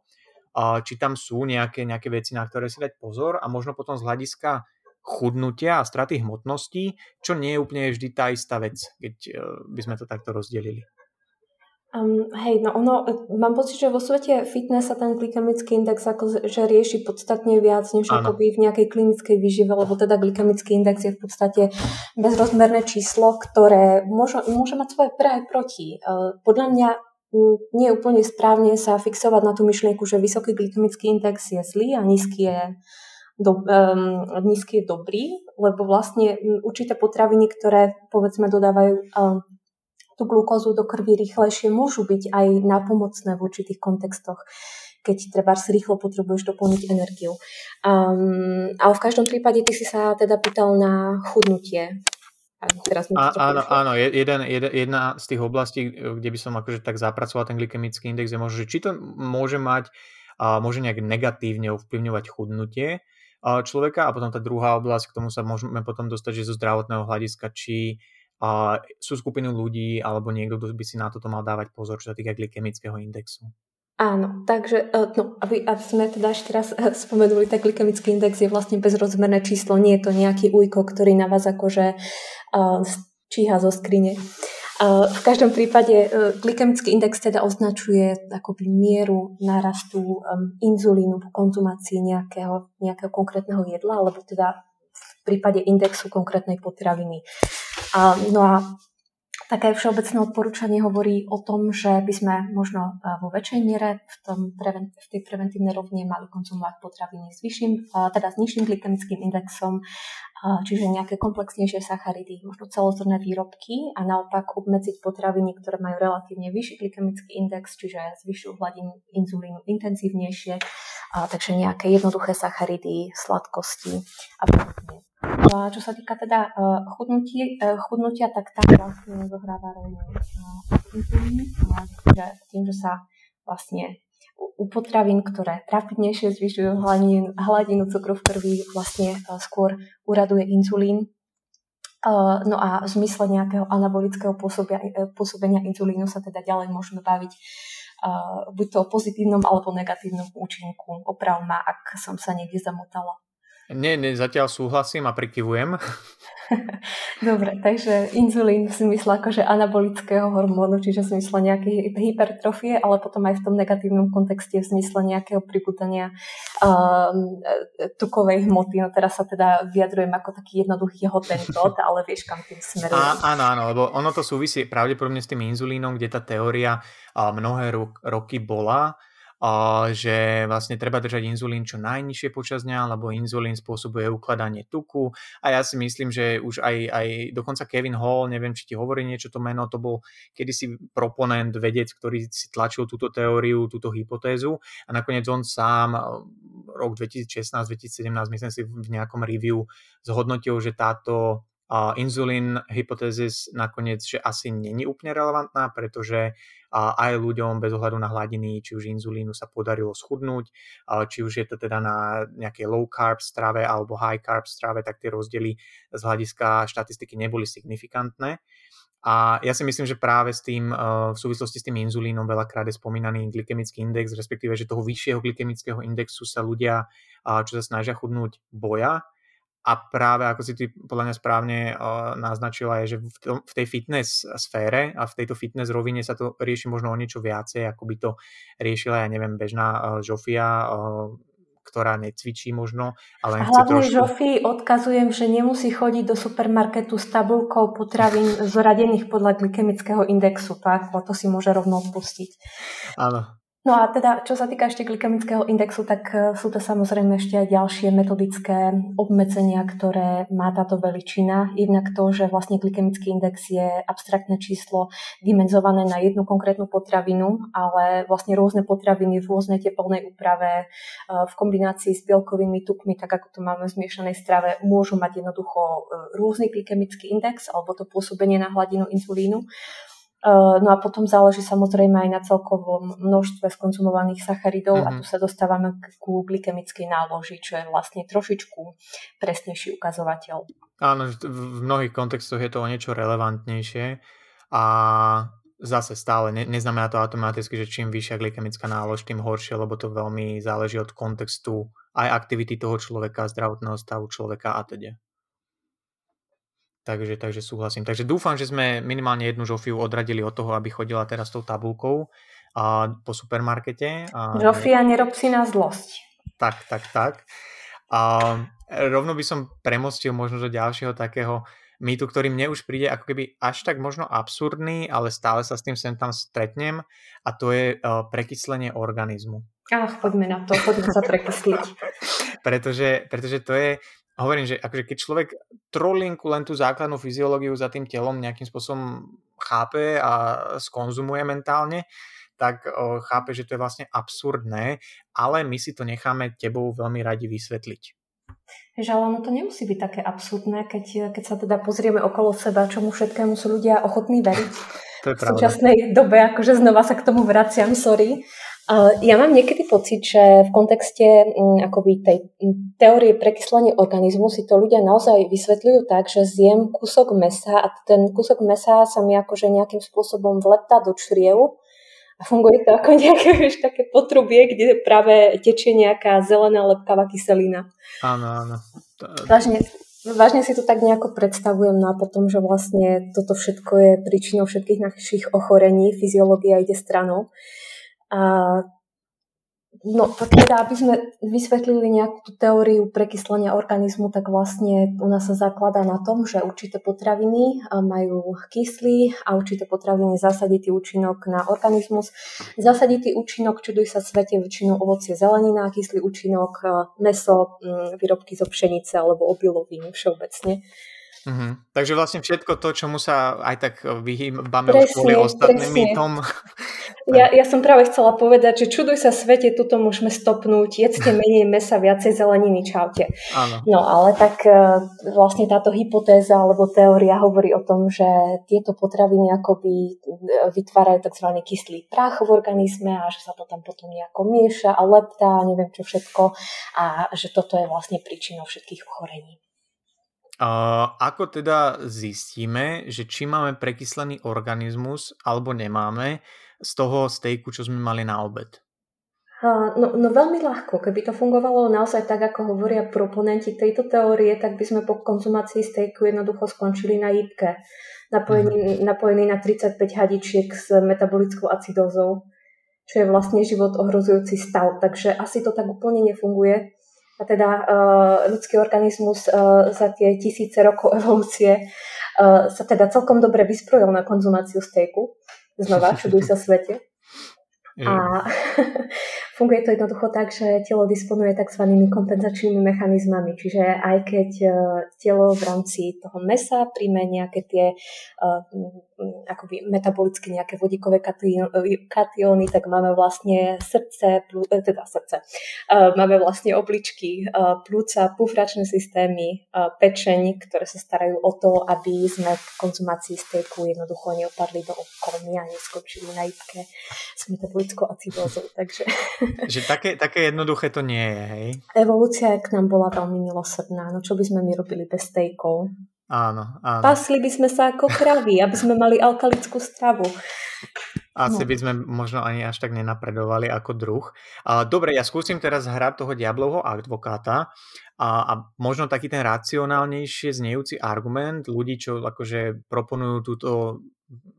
či tam sú nejaké, nejaké veci, na ktoré si dať pozor a možno potom z hľadiska chudnutia a straty hmotnosti, čo nie je úplne vždy tá istá vec, keď e, by sme to takto rozdelili. Um, hej, no ono, mám pocit, že vo svete fitness sa ten glykemický index ako, že rieši podstatne viac, než ano. akoby v nejakej klinickej výžive, lebo teda glykemický index je v podstate bezrozmerné číslo, ktoré môže, môže mať svoje pre aj proti. Uh, podľa mňa nie je úplne správne sa fixovať na tú myšlienku, že vysoký glykemický index je zlý a nízky je, do, um, nízky je dobrý, lebo vlastne určité potraviny, ktoré povedzme dodávajú um, tú glukózu do krvi rýchlejšie, môžu byť aj napomocné v určitých kontextoch keď treba si rýchlo potrebuješ doplniť energiu. Um, ale v každom prípade ty si sa teda pýtal na chudnutie. Teraz a, áno, áno jeden, jeden, jedna z tých oblastí, kde by som akože tak zapracoval ten glykemický index, je možno, že či to môže mať, a môže nejak negatívne ovplyvňovať chudnutie človeka a potom tá druhá oblasť, k tomu sa môžeme potom dostať, že zo zdravotného hľadiska, či a sú skupiny ľudí alebo niekto, kto by si na toto mal dávať pozor, čo sa týka glykemického indexu. Áno, takže e, no, aby, aby sme teda ešte raz e, spomenuli, tak glykemický index je vlastne bezrozmerné číslo, nie je to nejaký ujko, ktorý na vás akože uh, číha zo skrine. Uh, v každom prípade uh, glykemický index teda označuje akoby mieru nárastu um, inzulínu po konzumácii nejakého, nejakého konkrétneho jedla, alebo teda v prípade indexu konkrétnej potraviny. No a také všeobecné odporúčanie hovorí o tom, že by sme možno e, vo väčšej miere v, tom v tej preventívnej rovine mali konzumovať potraviny s vyšším, e, teda s nižším glykemickým indexom, e, čiže nejaké komplexnejšie sacharidy, možno celozrné výrobky a naopak obmedziť potraviny, ktoré majú relatívne vyšší glykemický index, čiže zvyšujú hladinu inzulínu intenzívnejšie, takže nejaké jednoduché sacharidy, sladkosti a podobne. Čo sa týka teda uh, chudnutí, uh, chudnutia, tak tam vlastne zohráva rolu že tým, že sa vlastne u, potravín, ktoré rapidnejšie zvyšujú hladinu, hladinu cukru v krvi, vlastne uh, skôr uraduje inzulín. No a v zmysle nejakého anabolického pôsobia, pôsobenia inzulínu sa teda ďalej môžeme baviť buď to o pozitívnom alebo negatívnom účinku. Oprav ma, ak som sa niekde zamotala. Nie, nie, zatiaľ súhlasím a prikyvujem. Dobre, takže inzulín v zmysle akože anabolického hormónu, čiže v zmysle nejakej hypertrofie, ale potom aj v tom negatívnom kontexte v zmysle nejakého pribudania uh, tukovej hmoty. No teraz sa teda vyjadrujem ako taký jednoduchý hotentot, ale vieš, kam tým smerujem. Áno, áno, lebo ono to súvisí pravdepodobne s tým inzulínom, kde tá teória uh, mnohé roky bola, že vlastne treba držať inzulín čo najnižšie počas dňa, lebo inzulín spôsobuje ukladanie tuku. A ja si myslím, že už aj, aj dokonca Kevin Hall, neviem, či ti hovorí niečo to meno, to bol kedysi proponent, vedec, ktorý si tlačil túto teóriu, túto hypotézu. A nakoniec on sám rok 2016-2017, myslím si v nejakom review zhodnotil, že táto inzulín hypotézis nakoniec, že asi není úplne relevantná, pretože aj ľuďom bez ohľadu na hladiny, či už inzulínu sa podarilo schudnúť, či už je to teda na nejakej low carb strave alebo high carb strave, tak tie rozdiely z hľadiska štatistiky neboli signifikantné. A ja si myslím, že práve s tým, v súvislosti s tým inzulínom veľakrát je spomínaný glykemický index, respektíve, že toho vyššieho glykemického indexu sa ľudia, čo sa snažia chudnúť, boja a práve ako si ty podľa mňa správne uh, naznačila, je, že v, tom, v tej fitness sfére a v tejto fitness rovine sa to rieši možno o niečo viacej, ako by to riešila, ja neviem, bežná uh, Žofia, uh, ktorá necvičí možno. Ale a hlavne trošku... Žofi odkazujem, že nemusí chodiť do supermarketu s tabulkou potravín zoradených podľa glykemického indexu, tak? to si môže rovno odpustiť. Áno, No a teda, čo sa týka ešte glykemického indexu, tak e, sú to samozrejme ešte aj ďalšie metodické obmedzenia, ktoré má táto veličina. Jednak to, že vlastne glykemický index je abstraktné číslo dimenzované na jednu konkrétnu potravinu, ale vlastne rôzne potraviny v rôznej teplnej úprave e, v kombinácii s bielkovými tukmi, tak ako to máme v zmiešanej strave, môžu mať jednoducho e, rôzny glykemický index alebo to pôsobenie na hladinu inzulínu. Eh, no a potom záleží samozrejme aj na celkovom množstve skonzumovaných sacharidov mm-hmm. a tu mhm. sa dostávame ku glykemickej náloži, čo je vlastne trošičku presnejší ukazovateľ. Áno, v mnohých kontextoch je to o niečo relevantnejšie a zase stále ne, neznamená to automaticky, že čím vyššia glykemická nálož, tým horšie, lebo to veľmi záleží od kontextu aj aktivity toho človeka, zdravotného stavu človeka a teda. Takže, takže súhlasím. Takže dúfam, že sme minimálne jednu Žofiu odradili od toho, aby chodila teraz tou tabulkou a, po supermarkete. A... Žofia, nerob si na zlosť. Tak, tak, tak. A rovno by som premostil možno do ďalšieho takého mýtu, ktorý mne už príde ako keby až tak možno absurdný, ale stále sa s tým sem tam stretnem a to je uh, prekyslenie organizmu. Ach, poďme na to, poďme sa prekysliť. pretože, pretože to je, hovorím, že akože keď človek trolinku len tú základnú fyziológiu za tým telom nejakým spôsobom chápe a skonzumuje mentálne, tak chápe, že to je vlastne absurdné, ale my si to necháme tebou veľmi radi vysvetliť. Že ale ono to nemusí byť také absurdné, keď, keď sa teda pozrieme okolo seba, čomu všetkému sú ľudia ochotní veriť. To je v súčasnej dobe, akože znova sa k tomu vraciam, sorry. Ja mám niekedy pocit, že v kontexte mm, akoby tej mm, teórie prekyslenia organizmu si to ľudia naozaj vysvetľujú tak, že zjem kúsok mesa a ten kúsok mesa sa mi akože nejakým spôsobom vleptá do čriev a funguje to ako nejaké vieš, také potrubie, kde práve tečie nejaká zelená lepkavá kyselina. Áno, áno. Vážne, vážne si to tak nejako predstavujem no a potom, že vlastne toto všetko je príčinou všetkých našich ochorení, fyziológia ide stranou. A No, tak teda, aby sme vysvetlili nejakú tú teóriu prekyslenia organizmu, tak vlastne u nás sa zakladá na tom, že určité potraviny majú kyslý a určité potraviny zasaditý účinok na organizmus. Zasaditý účinok, čuduj sa svete, väčšinou ovocie, zelenina, kyslý účinok, meso, výrobky zo pšenice alebo obiloviny všeobecne. Uh-huh. Takže vlastne všetko to, čomu sa aj tak vyhýbame už kvôli ostatným mýtom. Ja, ja som práve chcela povedať, že čuduj sa svete, tuto môžeme stopnúť, jedzte menej mesa, viacej zeleniny, čaute. Áno. No ale tak e, vlastne táto hypotéza alebo teória hovorí o tom, že tieto potraviny akoby e, vytvárajú tzv. kyslý prach v organizme a že sa to tam potom nejako mieša a leptá, neviem čo všetko a že toto je vlastne príčinou všetkých ochorení. Uh, ako teda zistíme, že či máme prekyslený organizmus alebo nemáme z toho stejku, čo sme mali na obed? No, no veľmi ľahko. Keby to fungovalo naozaj tak, ako hovoria proponenti tejto teórie, tak by sme po konzumácii stejku jednoducho skončili na jípke, napojený, mm. napojený na 35 hadičiek s metabolickou acidózou, čo je vlastne život ohrozujúci stav. Takže asi to tak úplne nefunguje a teda uh, ľudský organizmus uh, za tie tisíce rokov evolúcie uh, sa teda celkom dobre vysprojil na konzumáciu stejku. Znova, čuduj sa svete. A Funguje to jednoducho tak, že telo disponuje tzv. kompenzačnými mechanizmami, čiže aj keď e, telo v rámci toho mesa príjme nejaké tie uh, akoby metabolicky nejaké vodíkové katióny, tak máme vlastne srdce, teda srdce, uh, máme vlastne obličky, uh, plúca, pufračné systémy, pečeň, ktoré sa starajú o to, aby sme v konzumácii stejku jednoducho neopadli do komy a neskončili na jibke s metabolickou acidózou. Takže že také, také jednoduché to nie je, hej? Evolúcia k nám bola veľmi milosrdná. No čo by sme my robili bez stejkov? Áno, áno. Pasli by sme sa ako kravy, aby sme mali alkalickú stravu. Asi no. by sme možno ani až tak nenapredovali ako druh. Dobre, ja skúsim teraz hrať toho diablovho advokáta a, a možno taký ten racionálnejšie znejúci argument ľudí, čo akože proponujú túto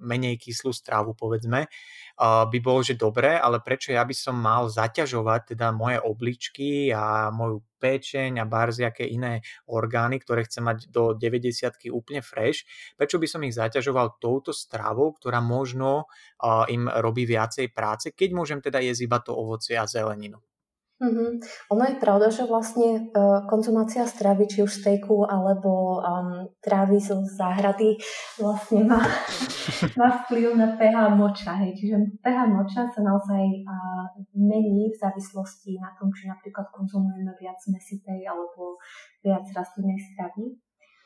menej kyslú stravu, povedzme, by bolo, že dobré, ale prečo ja by som mal zaťažovať teda moje obličky a moju pečeň a barziaké iné orgány, ktoré chcem mať do 90 úplne fresh, prečo by som ich zaťažoval touto stravou, ktorá možno im robí viacej práce, keď môžem teda jesť iba to ovocie a zeleninu. Mm-hmm. Ono je pravda, že vlastne uh, konzumácia stravy, či už stejku alebo um, trávy z záhrady, vlastne má, má vplyv na pH moča. Hej. Čiže pH moča sa naozaj uh, mení v závislosti na tom, či napríklad konzumujeme viac mesitej alebo viac rastlinnej stravy.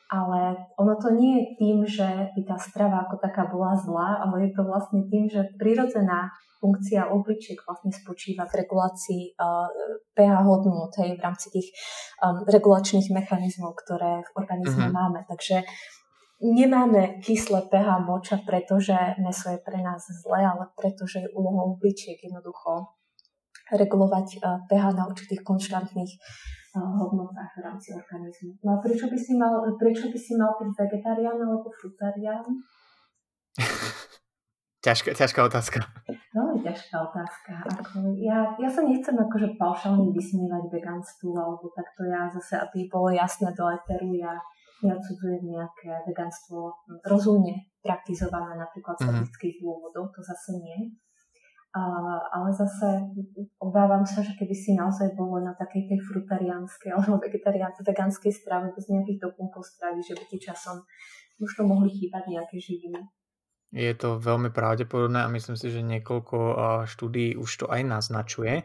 Ale ono to nie je tým, že by tá strava ako taká bola zlá, ale je to vlastne tým, že prirodzená funkcia obličiek vlastne spočíva v regulácii uh, pH hodnot v rámci tých um, regulačných mechanizmov, ktoré v organizme uh-huh. máme. Takže nemáme kyslé pH moča, pretože meso je pre nás zlé, ale pretože je úlohou obličiek jednoducho regulovať uh, pH na určitých konštantných hodnotách v rámci organizmu. No a prečo by si mal, prečo by si mal byť vegetarián alebo frutarián? Ťažká, ťažká otázka. Veľmi ťažká otázka. Ako, ja, ja sa nechcem akože paušálne vysmievať veganstvu, alebo takto ja zase, aby bolo jasné do eteru, ja neodsudzujem nejaké veganstvo rozumne praktizované napríklad z mm-hmm. etických dôvodov, to zase nie. Ale zase obávam sa, že keby si naozaj bolo na takej tej frutariánskej alebo vegetariánskej strave bez nejakých doplnkov stravy, že by ti časom možno mohli chýbať nejaké živiny. Je to veľmi pravdepodobné a myslím si, že niekoľko štúdí už to aj naznačuje.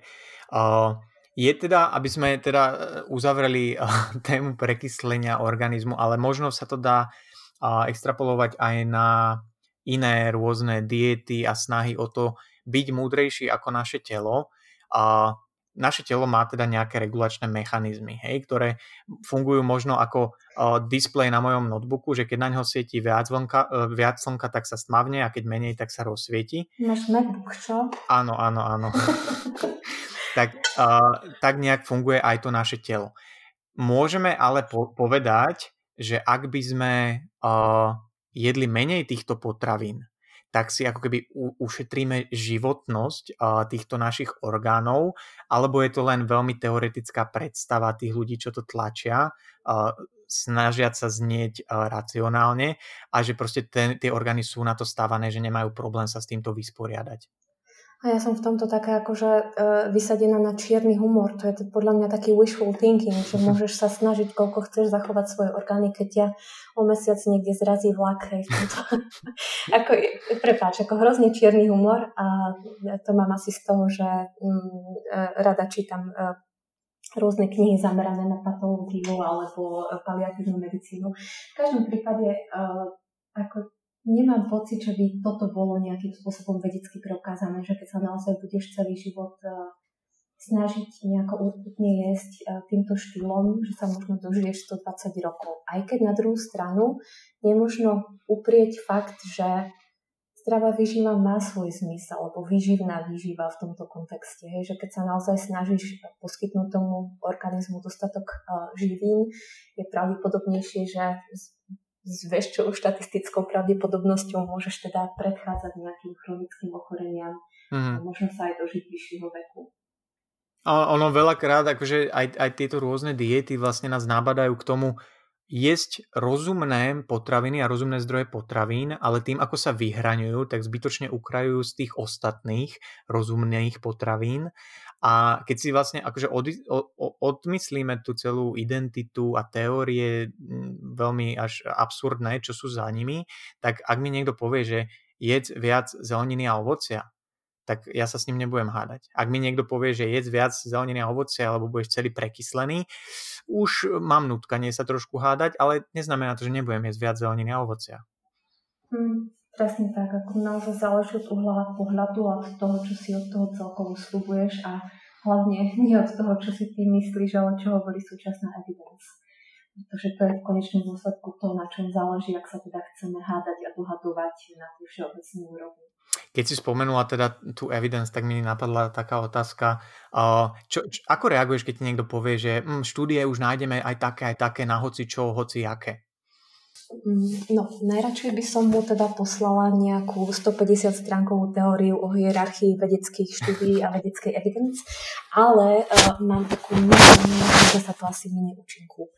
Je teda, aby sme teda e, uzavreli tému prekyslenia organizmu, ale možno sa to dá extrapolovať aj na iné rôzne diety a snahy o to byť múdrejší ako naše telo naše telo má teda nejaké regulačné mechanizmy, hej, ktoré fungujú možno ako uh, displej na mojom notebooku, že keď na neho svieti viac, vonka, uh, viac slnka, tak sa stmavne a keď menej, tak sa rozsvieti. Máš MacBook, čo? Áno, áno, áno. tak, uh, tak nejak funguje aj to naše telo. Môžeme ale po- povedať, že ak by sme uh, jedli menej týchto potravín, tak si ako keby ušetríme životnosť týchto našich orgánov, alebo je to len veľmi teoretická predstava tých ľudí, čo to tlačia, snažiať sa znieť racionálne a že proste ten, tie orgány sú na to stávané, že nemajú problém sa s týmto vysporiadať. A ja som v tomto taká akože uh, vysadená na čierny humor. To je to podľa mňa taký wishful thinking, že môžeš sa snažiť, koľko chceš zachovať svoje orgány, keď ťa o mesiac niekde zrazí vlak. Hej, ako, prepáč, ako hrozne čierny humor a to mám asi z toho, že um, rada čítam uh, rôzne knihy zamerané na patológiu alebo paliatívnu medicínu. V každom prípade uh, ako nemám pocit, že by toto bolo nejakým spôsobom vedecky preukázané, že keď sa naozaj budeš celý život uh, snažiť nejako urputne jesť uh, týmto štýlom, že sa možno dožiješ 120 rokov. Aj keď na druhú stranu nemožno uprieť fakt, že zdravá výživa má svoj zmysel, alebo výživná výživa v tomto kontexte. Hej, že keď sa naozaj snažíš poskytnúť tomu organizmu dostatok uh, živín, je pravdepodobnejšie, že s väčšou štatistickou pravdepodobnosťou môžeš teda predchádzať nejakým chronickým ochoreniam mm. a možno sa aj dožiť vyššieho veku. A ono veľakrát, akože aj, aj tieto rôzne diety vlastne nás nabadajú k tomu jesť rozumné potraviny a rozumné zdroje potravín, ale tým, ako sa vyhraňujú, tak zbytočne ukrajujú z tých ostatných rozumných potravín A keď si vlastne akože od, od, odmyslíme tú celú identitu a teórie veľmi až absurdné, čo sú za nimi, tak ak mi niekto povie, že jedz viac zeleniny a ovocia, tak ja sa s ním nebudem hádať. Ak mi niekto povie, že jedz viac zeleniny a ovocia, alebo budeš celý prekyslený, už mám nutkanie sa trošku hádať, ale neznamená to, že nebudem jesť viac zeleniny a ovocia. Hmm, presne tak, ako naozaj záleží od uhla pohľadu a od toho, čo si od toho celkovo slubuješ a hlavne nie od toho, čo si ty myslíš, ale čo hovorí súčasná evidence. Pretože to je v konečnom dôsledku to, na čom záleží, ak sa teda chceme hádať a dohadovať na tej všeobecnej úrovni. Keď si spomenula teda tú evidence, tak mi napadla taká otázka. Čo, čo, ako reaguješ, keď ti niekto povie, že hm, štúdie už nájdeme aj také, aj také na hoci čo, hoci aké? Mm, no, najradšej by som mu teda poslala nejakú 150 stránkovú teóriu o hierarchii vedeckých štúdií a vedeckej evidence, ale uh, mám takú myšlenú, že sa to asi minie účinku.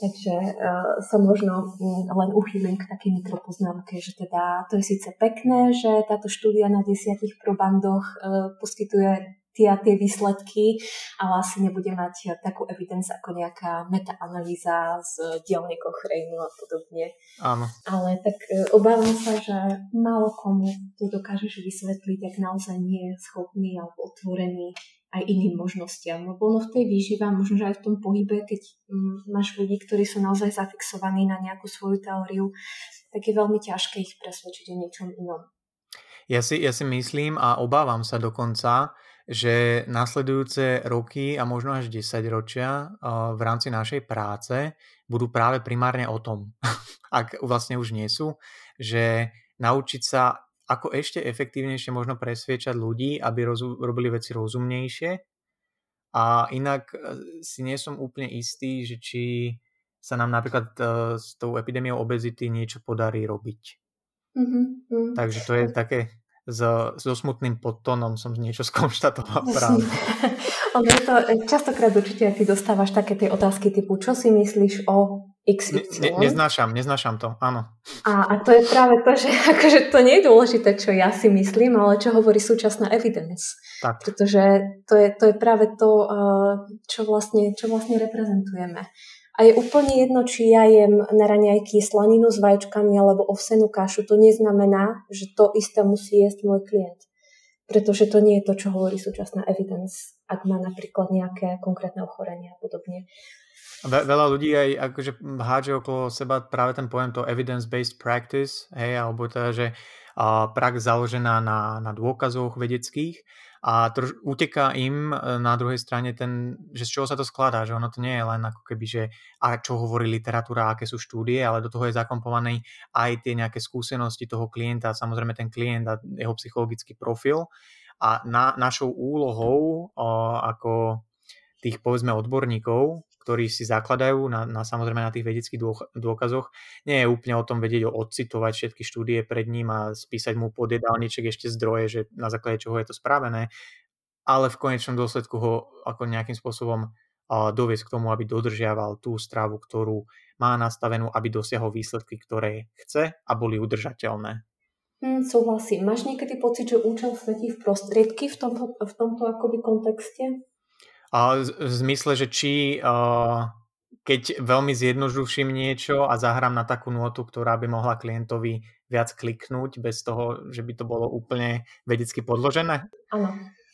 Takže uh, sa možno um, len uchýlim k takej mikropoznámke, že teda to je síce pekné, že táto štúdia na desiatich probandoch uh, poskytuje tie tie výsledky, ale asi nebude mať takú evidence ako nejaká metaanalýza z dielne Cochrane a podobne. Áno. Ale tak e, obávam sa, že málo komu to dokážeš vysvetliť, ak naozaj nie je schopný alebo otvorený aj iným možnostiam. Lebo no v tej výžive, možno že aj v tom pohybe, keď mm, máš ľudí, ktorí sú naozaj zafixovaní na nejakú svoju teóriu, tak je veľmi ťažké ich presvedčiť o niečom inom. Ja si, ja si myslím a obávam sa dokonca, že nasledujúce roky a možno až 10 ročia v rámci našej práce budú práve primárne o tom, ak vlastne už nie sú, že naučiť sa ako ešte efektívnejšie možno presviečať ľudí, aby rozu- robili veci rozumnejšie a inak e, si nie som úplne istý, že či sa nám napríklad e, s tou epidémiou obezity niečo podarí robiť. Mm-hmm. Takže to je také so, so smutným podtónom som niečo skonštatoval práve. ono je to, častokrát určite ty dostávaš také tie otázky typu, čo si myslíš o XY? Ne, ne, neznášam, neznášam to, áno. A, a to je práve to, že akože to nie je dôležité, čo ja si myslím, ale čo hovorí súčasná evidence. Tak. Pretože to je, to je práve to, eh, čo vlastne, čo vlastne reprezentujeme. A je úplne jedno, či ja jem na raňajky slaninu s vajčkami alebo ovsenú kašu. To neznamená, že to isté musí jesť môj klient. Pretože to nie je to, čo hovorí súčasná evidence, ak má napríklad nejaké konkrétne ochorenie a podobne. Ve, veľa ľudí aj akože hádže okolo seba práve ten pojem to evidence-based practice, hej, alebo teda, že a prax založená na, na dôkazoch vedeckých a troš, uteká im e, na druhej strane ten, že z čoho sa to skladá, že ono to nie je len ako keby, že a čo hovorí literatúra, aké sú štúdie, ale do toho je zakomponovaný aj tie nejaké skúsenosti toho klienta, samozrejme ten klient a jeho psychologický profil. A na, našou úlohou o, ako tých povedzme odborníkov ktorí si zakladajú na, na samozrejme na tých vedeckých dôkazoch. Nie je úplne o tom vedieť odcitovať všetky štúdie pred ním a spísať mu pod jedálniček ešte zdroje, že na základe čoho je to spravené, ale v konečnom dôsledku ho ako nejakým spôsobom doviesť k tomu, aby dodržiaval tú stravu, ktorú má nastavenú, aby dosiahol výsledky, ktoré chce a boli udržateľné. Mm, súhlasím. Máš niekedy pocit, že účel svetí v prostriedky v tomto, v tomto akoby kontexte? A v zmysle, že či uh, keď veľmi zjednoduším niečo a zahrám na takú notu, ktorá by mohla klientovi viac kliknúť bez toho, že by to bolo úplne vedecky podložené? Áno.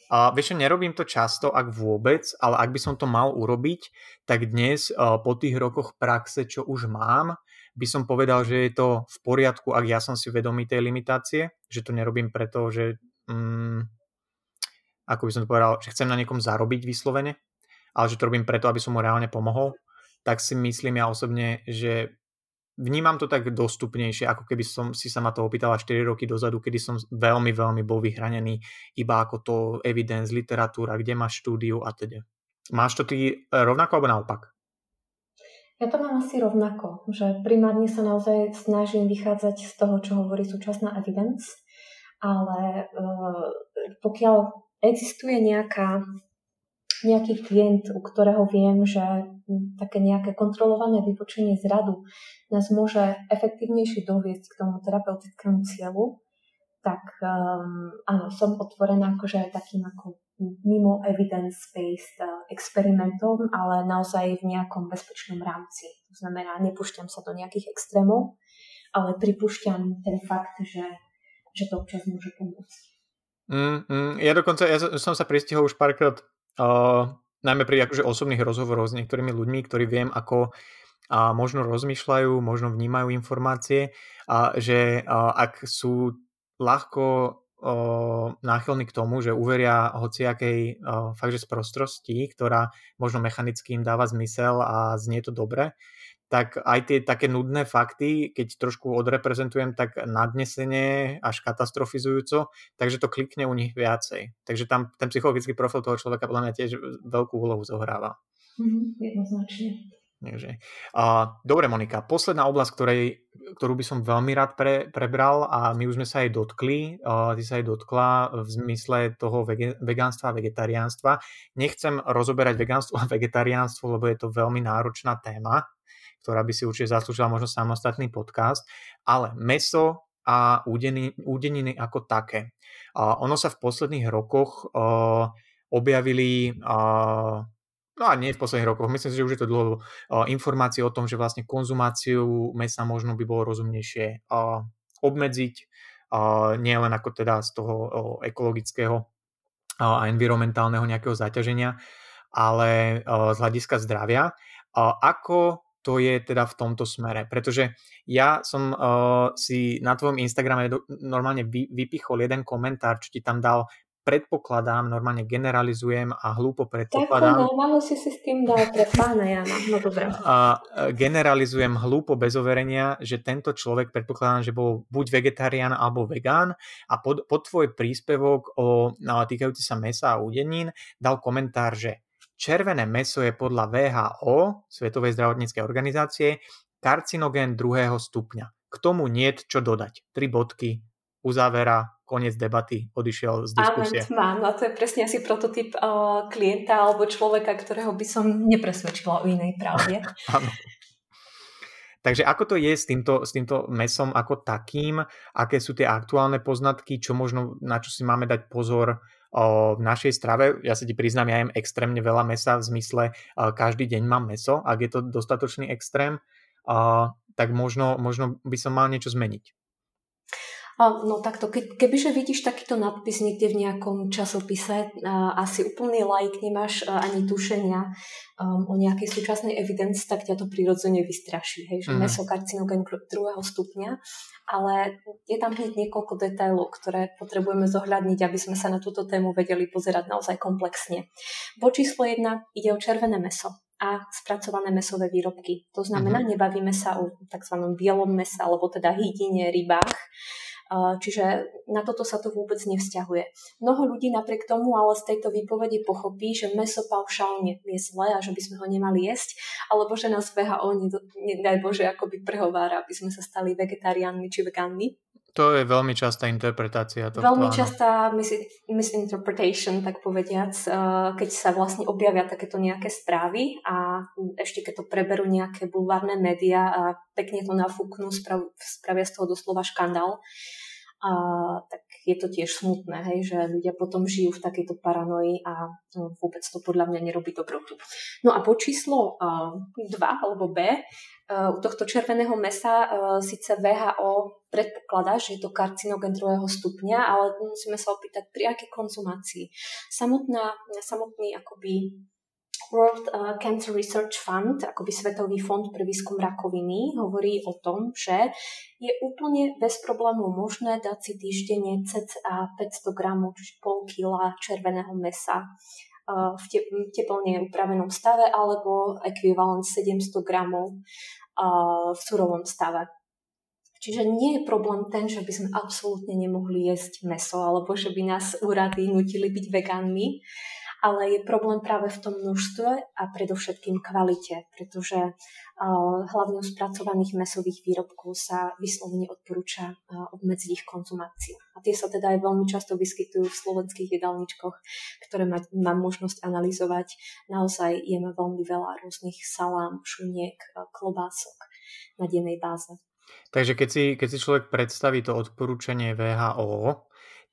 A vieš, nerobím to často, ak vôbec, ale ak by som to mal urobiť, tak dnes uh, po tých rokoch praxe, čo už mám, by som povedal, že je to v poriadku, ak ja som si vedomý tej limitácie, že to nerobím preto, že um, ako by som to povedal, že chcem na niekom zarobiť vyslovene, ale že to robím preto, aby som mu reálne pomohol, tak si myslím ja osobne, že vnímam to tak dostupnejšie, ako keby som si sa ma to opýtala 4 roky dozadu, kedy som veľmi, veľmi bol vyhranený iba ako to evidence, literatúra, kde máš štúdiu a teda. Máš to ty rovnako alebo naopak? Ja to mám asi rovnako, že primárne sa naozaj snažím vychádzať z toho, čo hovorí súčasná evidence, ale uh, pokiaľ existuje nejaká, nejaký klient, u ktorého viem, že také nejaké kontrolované vypočenie z radu nás môže efektívnejšie doviesť k tomu terapeutickému cieľu, tak um, áno, som otvorená akože takým ako mimo evidence-based experimentom, ale naozaj v nejakom bezpečnom rámci. To znamená, nepúšťam sa do nejakých extrémov, ale pripúšťam ten fakt, že, že to občas môže pomôcť. Mm, mm, ja dokonca, ja som sa pristihol už párkrát, uh, najmä pri akože osobných rozhovoroch s niektorými ľuďmi, ktorí viem, ako a možno rozmýšľajú, možno vnímajú informácie a že a, ak sú ľahko náchylní k tomu, že uveria hociakej fakt, že sprostrosti, ktorá možno mechanicky im dáva zmysel a znie to dobre, tak aj tie také nudné fakty, keď trošku odreprezentujem, tak nadnesenie až katastrofizujúco, takže to klikne u nich viacej. Takže tam ten psychologický profil toho človeka podľa mňa tiež veľkú úlohu zohráva. Mm-hmm, jednoznačne. Takže, uh, dobre Monika, posledná oblasť, ktorej, ktorú by som veľmi rád pre, prebral a my už sme sa aj dotkli, uh, ty sa aj dotkla v zmysle toho vege, vegánstva a vegetariánstva. Nechcem rozoberať vegánstvo a vegetariánstvo, lebo je to veľmi náročná téma, ktorá by si určite zaslúžila možno samostatný podcast, ale meso a údeniny, údeniny ako také. Uh, ono sa v posledných rokoch uh, objavili uh, no a nie v posledných rokoch, myslím si, že už je to dlho, informácie o tom, že vlastne konzumáciu mesa možno by bolo rozumnejšie obmedziť, nie len ako teda z toho ekologického a environmentálneho nejakého zaťaženia, ale z hľadiska zdravia. Ako to je teda v tomto smere. Pretože ja som uh, si na tvojom Instagrame do, normálne vy, vypichol jeden komentár, čo ti tam dal predpokladám, normálne generalizujem a hlúpo predpokladám. Tak, no, si si s tým dal pre pána Jana, no dobré. A generalizujem hlúpo bez overenia, že tento človek predpokladám, že bol buď vegetarián alebo vegán a pod, pod tvoj príspevok o no, týkajúci sa mesa a údenín dal komentár, že červené meso je podľa VHO, Svetovej zdravotníckej organizácie, karcinogén druhého stupňa. K tomu nie čo dodať. Tri bodky, uzávera, koniec debaty, odišiel z diskusie. Amen, no to je presne asi prototyp uh, klienta alebo človeka, ktorého by som nepresvedčila o inej pravde. Áno. Takže ako to je s týmto, s týmto mesom ako takým? Aké sú tie aktuálne poznatky? Čo možno, na čo si máme dať pozor v našej strave? Ja sa ti priznám, ja jem extrémne veľa mesa v zmysle o, každý deň mám meso. Ak je to dostatočný extrém, o, tak možno, možno by som mal niečo zmeniť. No takto, ke, kebyže vidíš takýto nadpis niekde v nejakom časopise, asi úplný like, nemáš ani tušenia um, o nejakej súčasnej evidence, tak ťa to prirodzene vystraší, hej, že mm. meso karcinogen druhého stupňa, ale je tam hneď niekoľko detailov, ktoré potrebujeme zohľadniť, aby sme sa na túto tému vedeli pozerať naozaj komplexne. Bo číslo jedna ide o červené meso a spracované mesové výrobky. To znamená, mm-hmm. nebavíme sa o tzv. bielom mese, alebo teda hydine, rybách, Čiže na toto sa to vôbec nevzťahuje. Mnoho ľudí napriek tomu ale z tejto výpovede pochopí, že meso paušálne je zlé a že by sme ho nemali jesť, alebo že nás VHO, nedaj Bože, akoby prehovára, aby sme sa stali vegetariánmi či vegánmi. To je veľmi častá interpretácia. Tohto, veľmi častá mis- misinterpretation, tak povediac, keď sa vlastne objavia takéto nejaké správy a ešte keď to preberú nejaké bulvárne médiá a pekne to nafúknú, sprav- spravia z toho doslova škandál, a, tak je to tiež smutné, hej, že ľudia potom žijú v takejto paranoji a no, vôbec to podľa mňa nerobí dobrotu. No a po číslo 2 alebo B Eh, u tohto červeného mesa síce VHO predpokladá, že je to karcinogen druhého stupňa, ale musíme sa opýtať, pri akej konzumácii. Samotná, samotný akoby World uh, Cancer Research Fund, akoby Svetový fond pre výskum rakoviny, hovorí o tom, že je úplne bez problémov možné dať si týždenne cca 500 gramov, čiže pol kila červeného mesa v teplne upravenom stave alebo ekvivalent 700 gramov v surovom stave. Čiže nie je problém ten, že by sme absolútne nemohli jesť meso alebo že by nás úrady nutili byť vegánmi, ale je problém práve v tom množstve a predovšetkým kvalite, pretože hlavne u spracovaných mesových výrobkov sa vyslovene odporúča obmedziť ich konzumáciu. A tie sa teda aj veľmi často vyskytujú v slovenských jedálničkoch, ktoré mám možnosť analyzovať. Naozaj jeme veľmi veľa rôznych salám, šuniek, klobások na dennej báze. Takže keď si, keď si človek predstaví to odporúčanie VHO,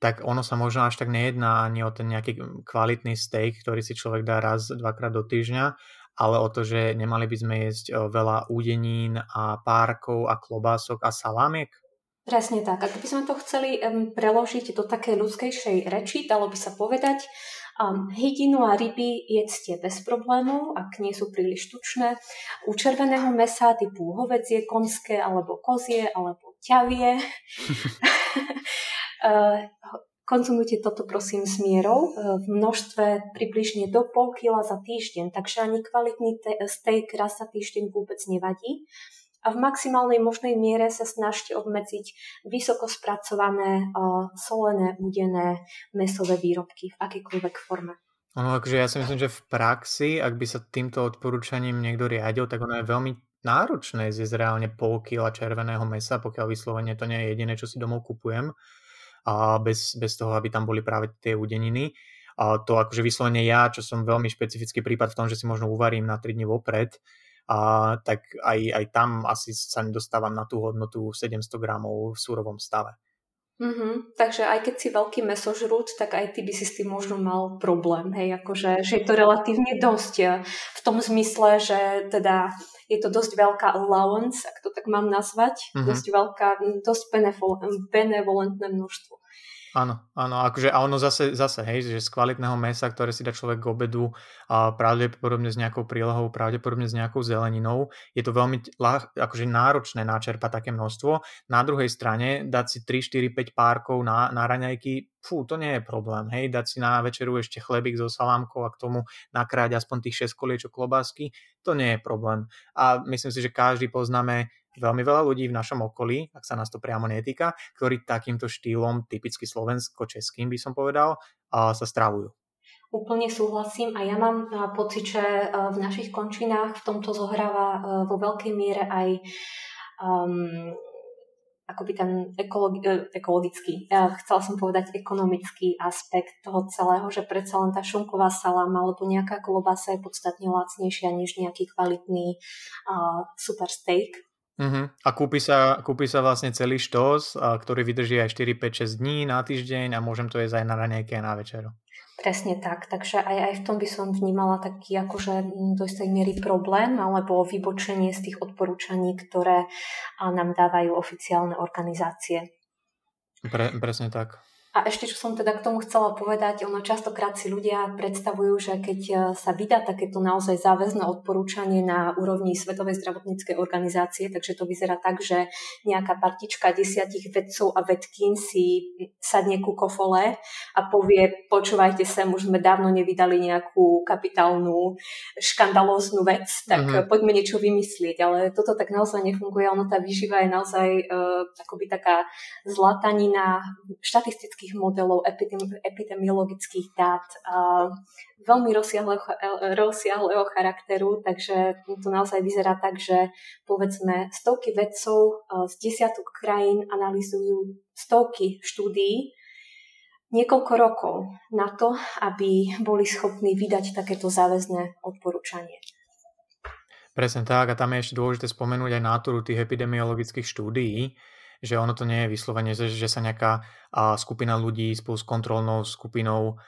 tak ono sa možno až tak nejedná ani o ten nejaký kvalitný steak, ktorý si človek dá raz, dvakrát do týždňa, ale o to, že nemali by sme jesť veľa údenín a párkov a klobások a salámiek? Presne tak. Ak by sme to chceli preložiť do také ľudskejšej reči, dalo by sa povedať, um, hydinu a ryby jedzte bez problémov, ak nie sú príliš tučné. U červeného mesa typu hovedzie, konské alebo kozie alebo ťavie Konzumujte toto prosím s mierou v množstve približne do pol kila za týždeň, takže ani kvalitný steak raz za týždeň vôbec nevadí. A v maximálnej možnej miere sa snažte obmedziť vysoko spracované, solené, údené mesové výrobky v akýkoľvek forme. Ono, akože ja si myslím, že v praxi, ak by sa týmto odporúčaním niekto riadil, tak ono je veľmi náročné zjesť reálne pol kila červeného mesa, pokiaľ vyslovene to nie je jediné, čo si domov kupujem, a bez, bez toho, aby tam boli práve tie udeniny. A to akože vyslovene ja, čo som veľmi špecifický prípad v tom, že si možno uvarím na 3 dní vopred, a tak aj, aj tam asi sa nedostávam na tú hodnotu 700 gramov v súrovom stave. Mm-hmm. Takže aj keď si veľký mesožrút, tak aj ty by si s tým možno mal problém, hej, akože, že je to relatívne dosť eh, v tom zmysle, že teda je to dosť veľká allowance, ak to tak mám nazvať, mm-hmm. dosť veľká, dosť benevolentné množstvo. Áno, áno, akože a ono zase, zase, hej, že z kvalitného mesa, ktoré si dá človek k obedu a pravdepodobne s nejakou prílohou, pravdepodobne s nejakou zeleninou, je to veľmi akože náročné načerpať také množstvo. Na druhej strane dať si 3, 4, 5 párkov na, na raňajky, fú, to nie je problém, hej, dať si na večeru ešte chlebík so salámkou a k tomu nakráť aspoň tých 6 koliečok klobásky, to nie je problém. A myslím si, že každý poznáme veľmi veľa ľudí v našom okolí, ak sa nás to priamo netýka, ktorí takýmto štýlom, typicky slovensko-českým by som povedal, sa stravujú. Úplne súhlasím a ja mám pocit, že v našich končinách v tomto zohráva vo veľkej miere aj um, akoby ten ekologi- e, ekologický, ja chcela som povedať ekonomický aspekt toho celého, že predsa len tá šunková salama alebo nejaká klobasa je podstatne lacnejšia než nejaký kvalitný uh, super steak Uh-huh. A kúpi sa, kúpi sa vlastne celý štos, ktorý vydrží aj 4, 5, 6 dní na týždeň a môžem to jesť aj na ranejke a na večeru. Presne tak, takže aj, aj v tom by som vnímala taký akože do istej miery problém alebo vybočenie z tých odporúčaní, ktoré nám dávajú oficiálne organizácie. Pre, presne tak. A ešte, čo som teda k tomu chcela povedať, ono častokrát si ľudia predstavujú, že keď e, sa vydá takéto naozaj záväzné odporúčanie na úrovni Svetovej zdravotníckej organizácie, takže to vyzerá tak, že nejaká partička desiatich vedcov a vedkín si sadne ku kofole a povie, počúvajte sem, už sme dávno nevydali nejakú kapitálnu škandalóznu vec, tak mm-hmm. poďme niečo vymyslieť. Ale toto tak naozaj nefunguje, ono tá výživa je naozaj uh, akoby taká zlatanina štatisticky štatistických modelov, epidemiologických dát, veľmi rozsiahleho, rozsiahleho charakteru, takže to naozaj vyzerá tak, že povedzme stovky vedcov z desiatok krajín analizujú stovky štúdií niekoľko rokov na to, aby boli schopní vydať takéto záväzné odporúčanie. Presne tak a tam je ešte dôležité spomenúť aj náturu tých epidemiologických štúdií, že ono to nie je vyslovene, že, sa nejaká skupina ľudí spolu s kontrolnou skupinou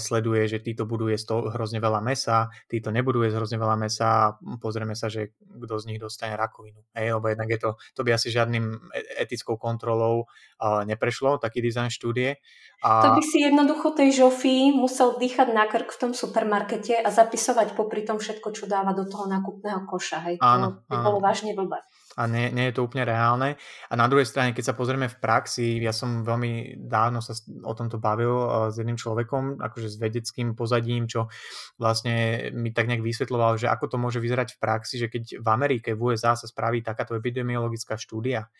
sleduje, že títo budú jesť hrozne veľa mesa, títo nebudú jesť hrozne veľa mesa a pozrieme sa, že kto z nich dostane rakovinu. Ej, lebo jednak je to, to by asi žiadnym e, etickou kontrolou neprešlo, taký dizajn štúdie. A... To by si jednoducho tej žofii musel dýchať na krk v tom supermarkete a zapisovať popri tom všetko, čo dáva do toho nákupného koša. Hej. Áno, to by áno. bolo vážne blbé a nie, nie je to úplne reálne. A na druhej strane, keď sa pozrieme v praxi, ja som veľmi dávno sa o tomto bavil eh, s jedným človekom, akože s vedeckým pozadím, čo vlastne mi tak nejak vysvetloval, že ako to môže vyzerať v praxi, že keď v Amerike, v USA sa spraví takáto epidemiologická štúdia,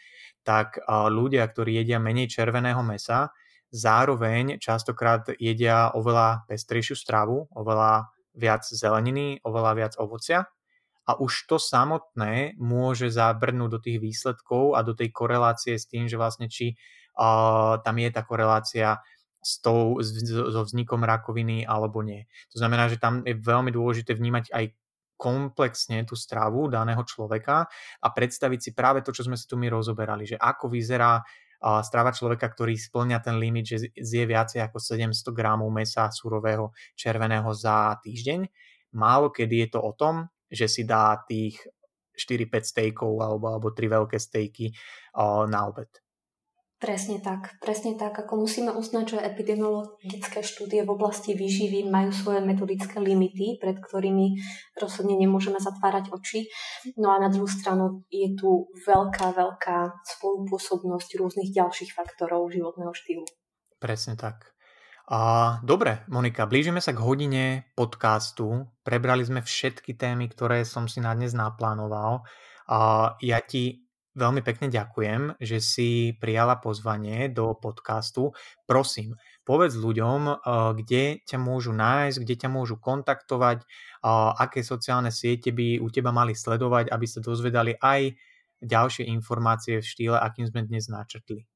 tak eh, ľudia, ktorí jedia menej červeného mesa, zároveň častokrát jedia oveľa pestrejšiu stravu, oveľa viac zeleniny, oveľa viac ovocia a už to samotné môže zabrnúť do tých výsledkov a do tej korelácie s tým, že vlastne či uh, tam je tá korelácia s tou, so vznikom rakoviny alebo nie. To znamená, že tam je veľmi dôležité vnímať aj komplexne tú stravu daného človeka a predstaviť si práve to, čo sme si tu my rozoberali, že ako vyzerá strava človeka, ktorý splňa ten limit, že zje viacej ako 700 gramov mesa surového červeného za týždeň. Málo kedy je to o tom, že si dá tých 4-5 stejkov alebo, alebo 3 veľké stejky na obed. Presne tak, presne tak, ako musíme uznať, že epidemiologické štúdie v oblasti výživy majú svoje metodické limity, pred ktorými rozhodne nemôžeme zatvárať oči. No a na druhú stranu je tu veľká, veľká spolupôsobnosť rôznych ďalších faktorov životného štýlu. Presne tak. A, dobre, Monika, blížime sa k hodine podcastu. Prebrali sme všetky témy, ktoré som si na dnes naplánoval. A ja ti Veľmi pekne ďakujem, že si prijala pozvanie do podcastu. Prosím, povedz ľuďom, eh, kde ťa môžu nájsť, kde ťa môžu kontaktovať, eh, aké sociálne siete by u teba mali sledovať, aby sa dozvedali aj ďalšie informácie v štýle, akým sme dnes načrtli.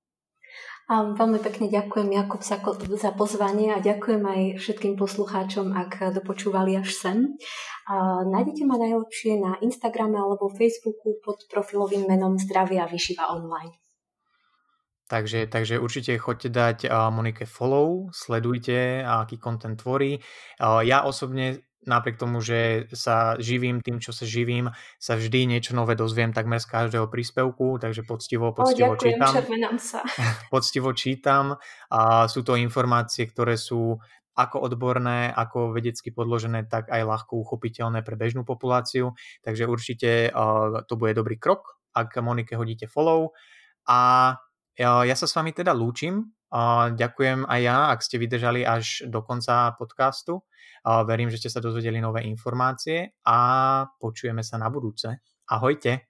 A veľmi pekne ďakujem Jakub za, pozvanie a ďakujem aj všetkým poslucháčom, ak dopočúvali až sem. A nájdete ma najlepšie na Instagrame alebo Facebooku pod profilovým menom Zdravia Vyšiva online. Takže, takže určite choďte dať Monike follow, sledujte, aký content tvorí. Ja osobne napriek tomu, že sa živím tým, čo sa živím, sa vždy niečo nové dozviem takmer z každého príspevku, takže poctivo, poctivo o, ďakujem, čítam. sa. poctivo čítam a sú to informácie, ktoré sú ako odborné, ako vedecky podložené, tak aj ľahko uchopiteľné pre bežnú populáciu. Takže určite uh, to bude dobrý krok, ak Monike hodíte follow. A ja sa s vami teda lúčim. Ďakujem aj ja, ak ste vydržali až do konca podcastu. Verím, že ste sa dozvedeli nové informácie a počujeme sa na budúce. Ahojte.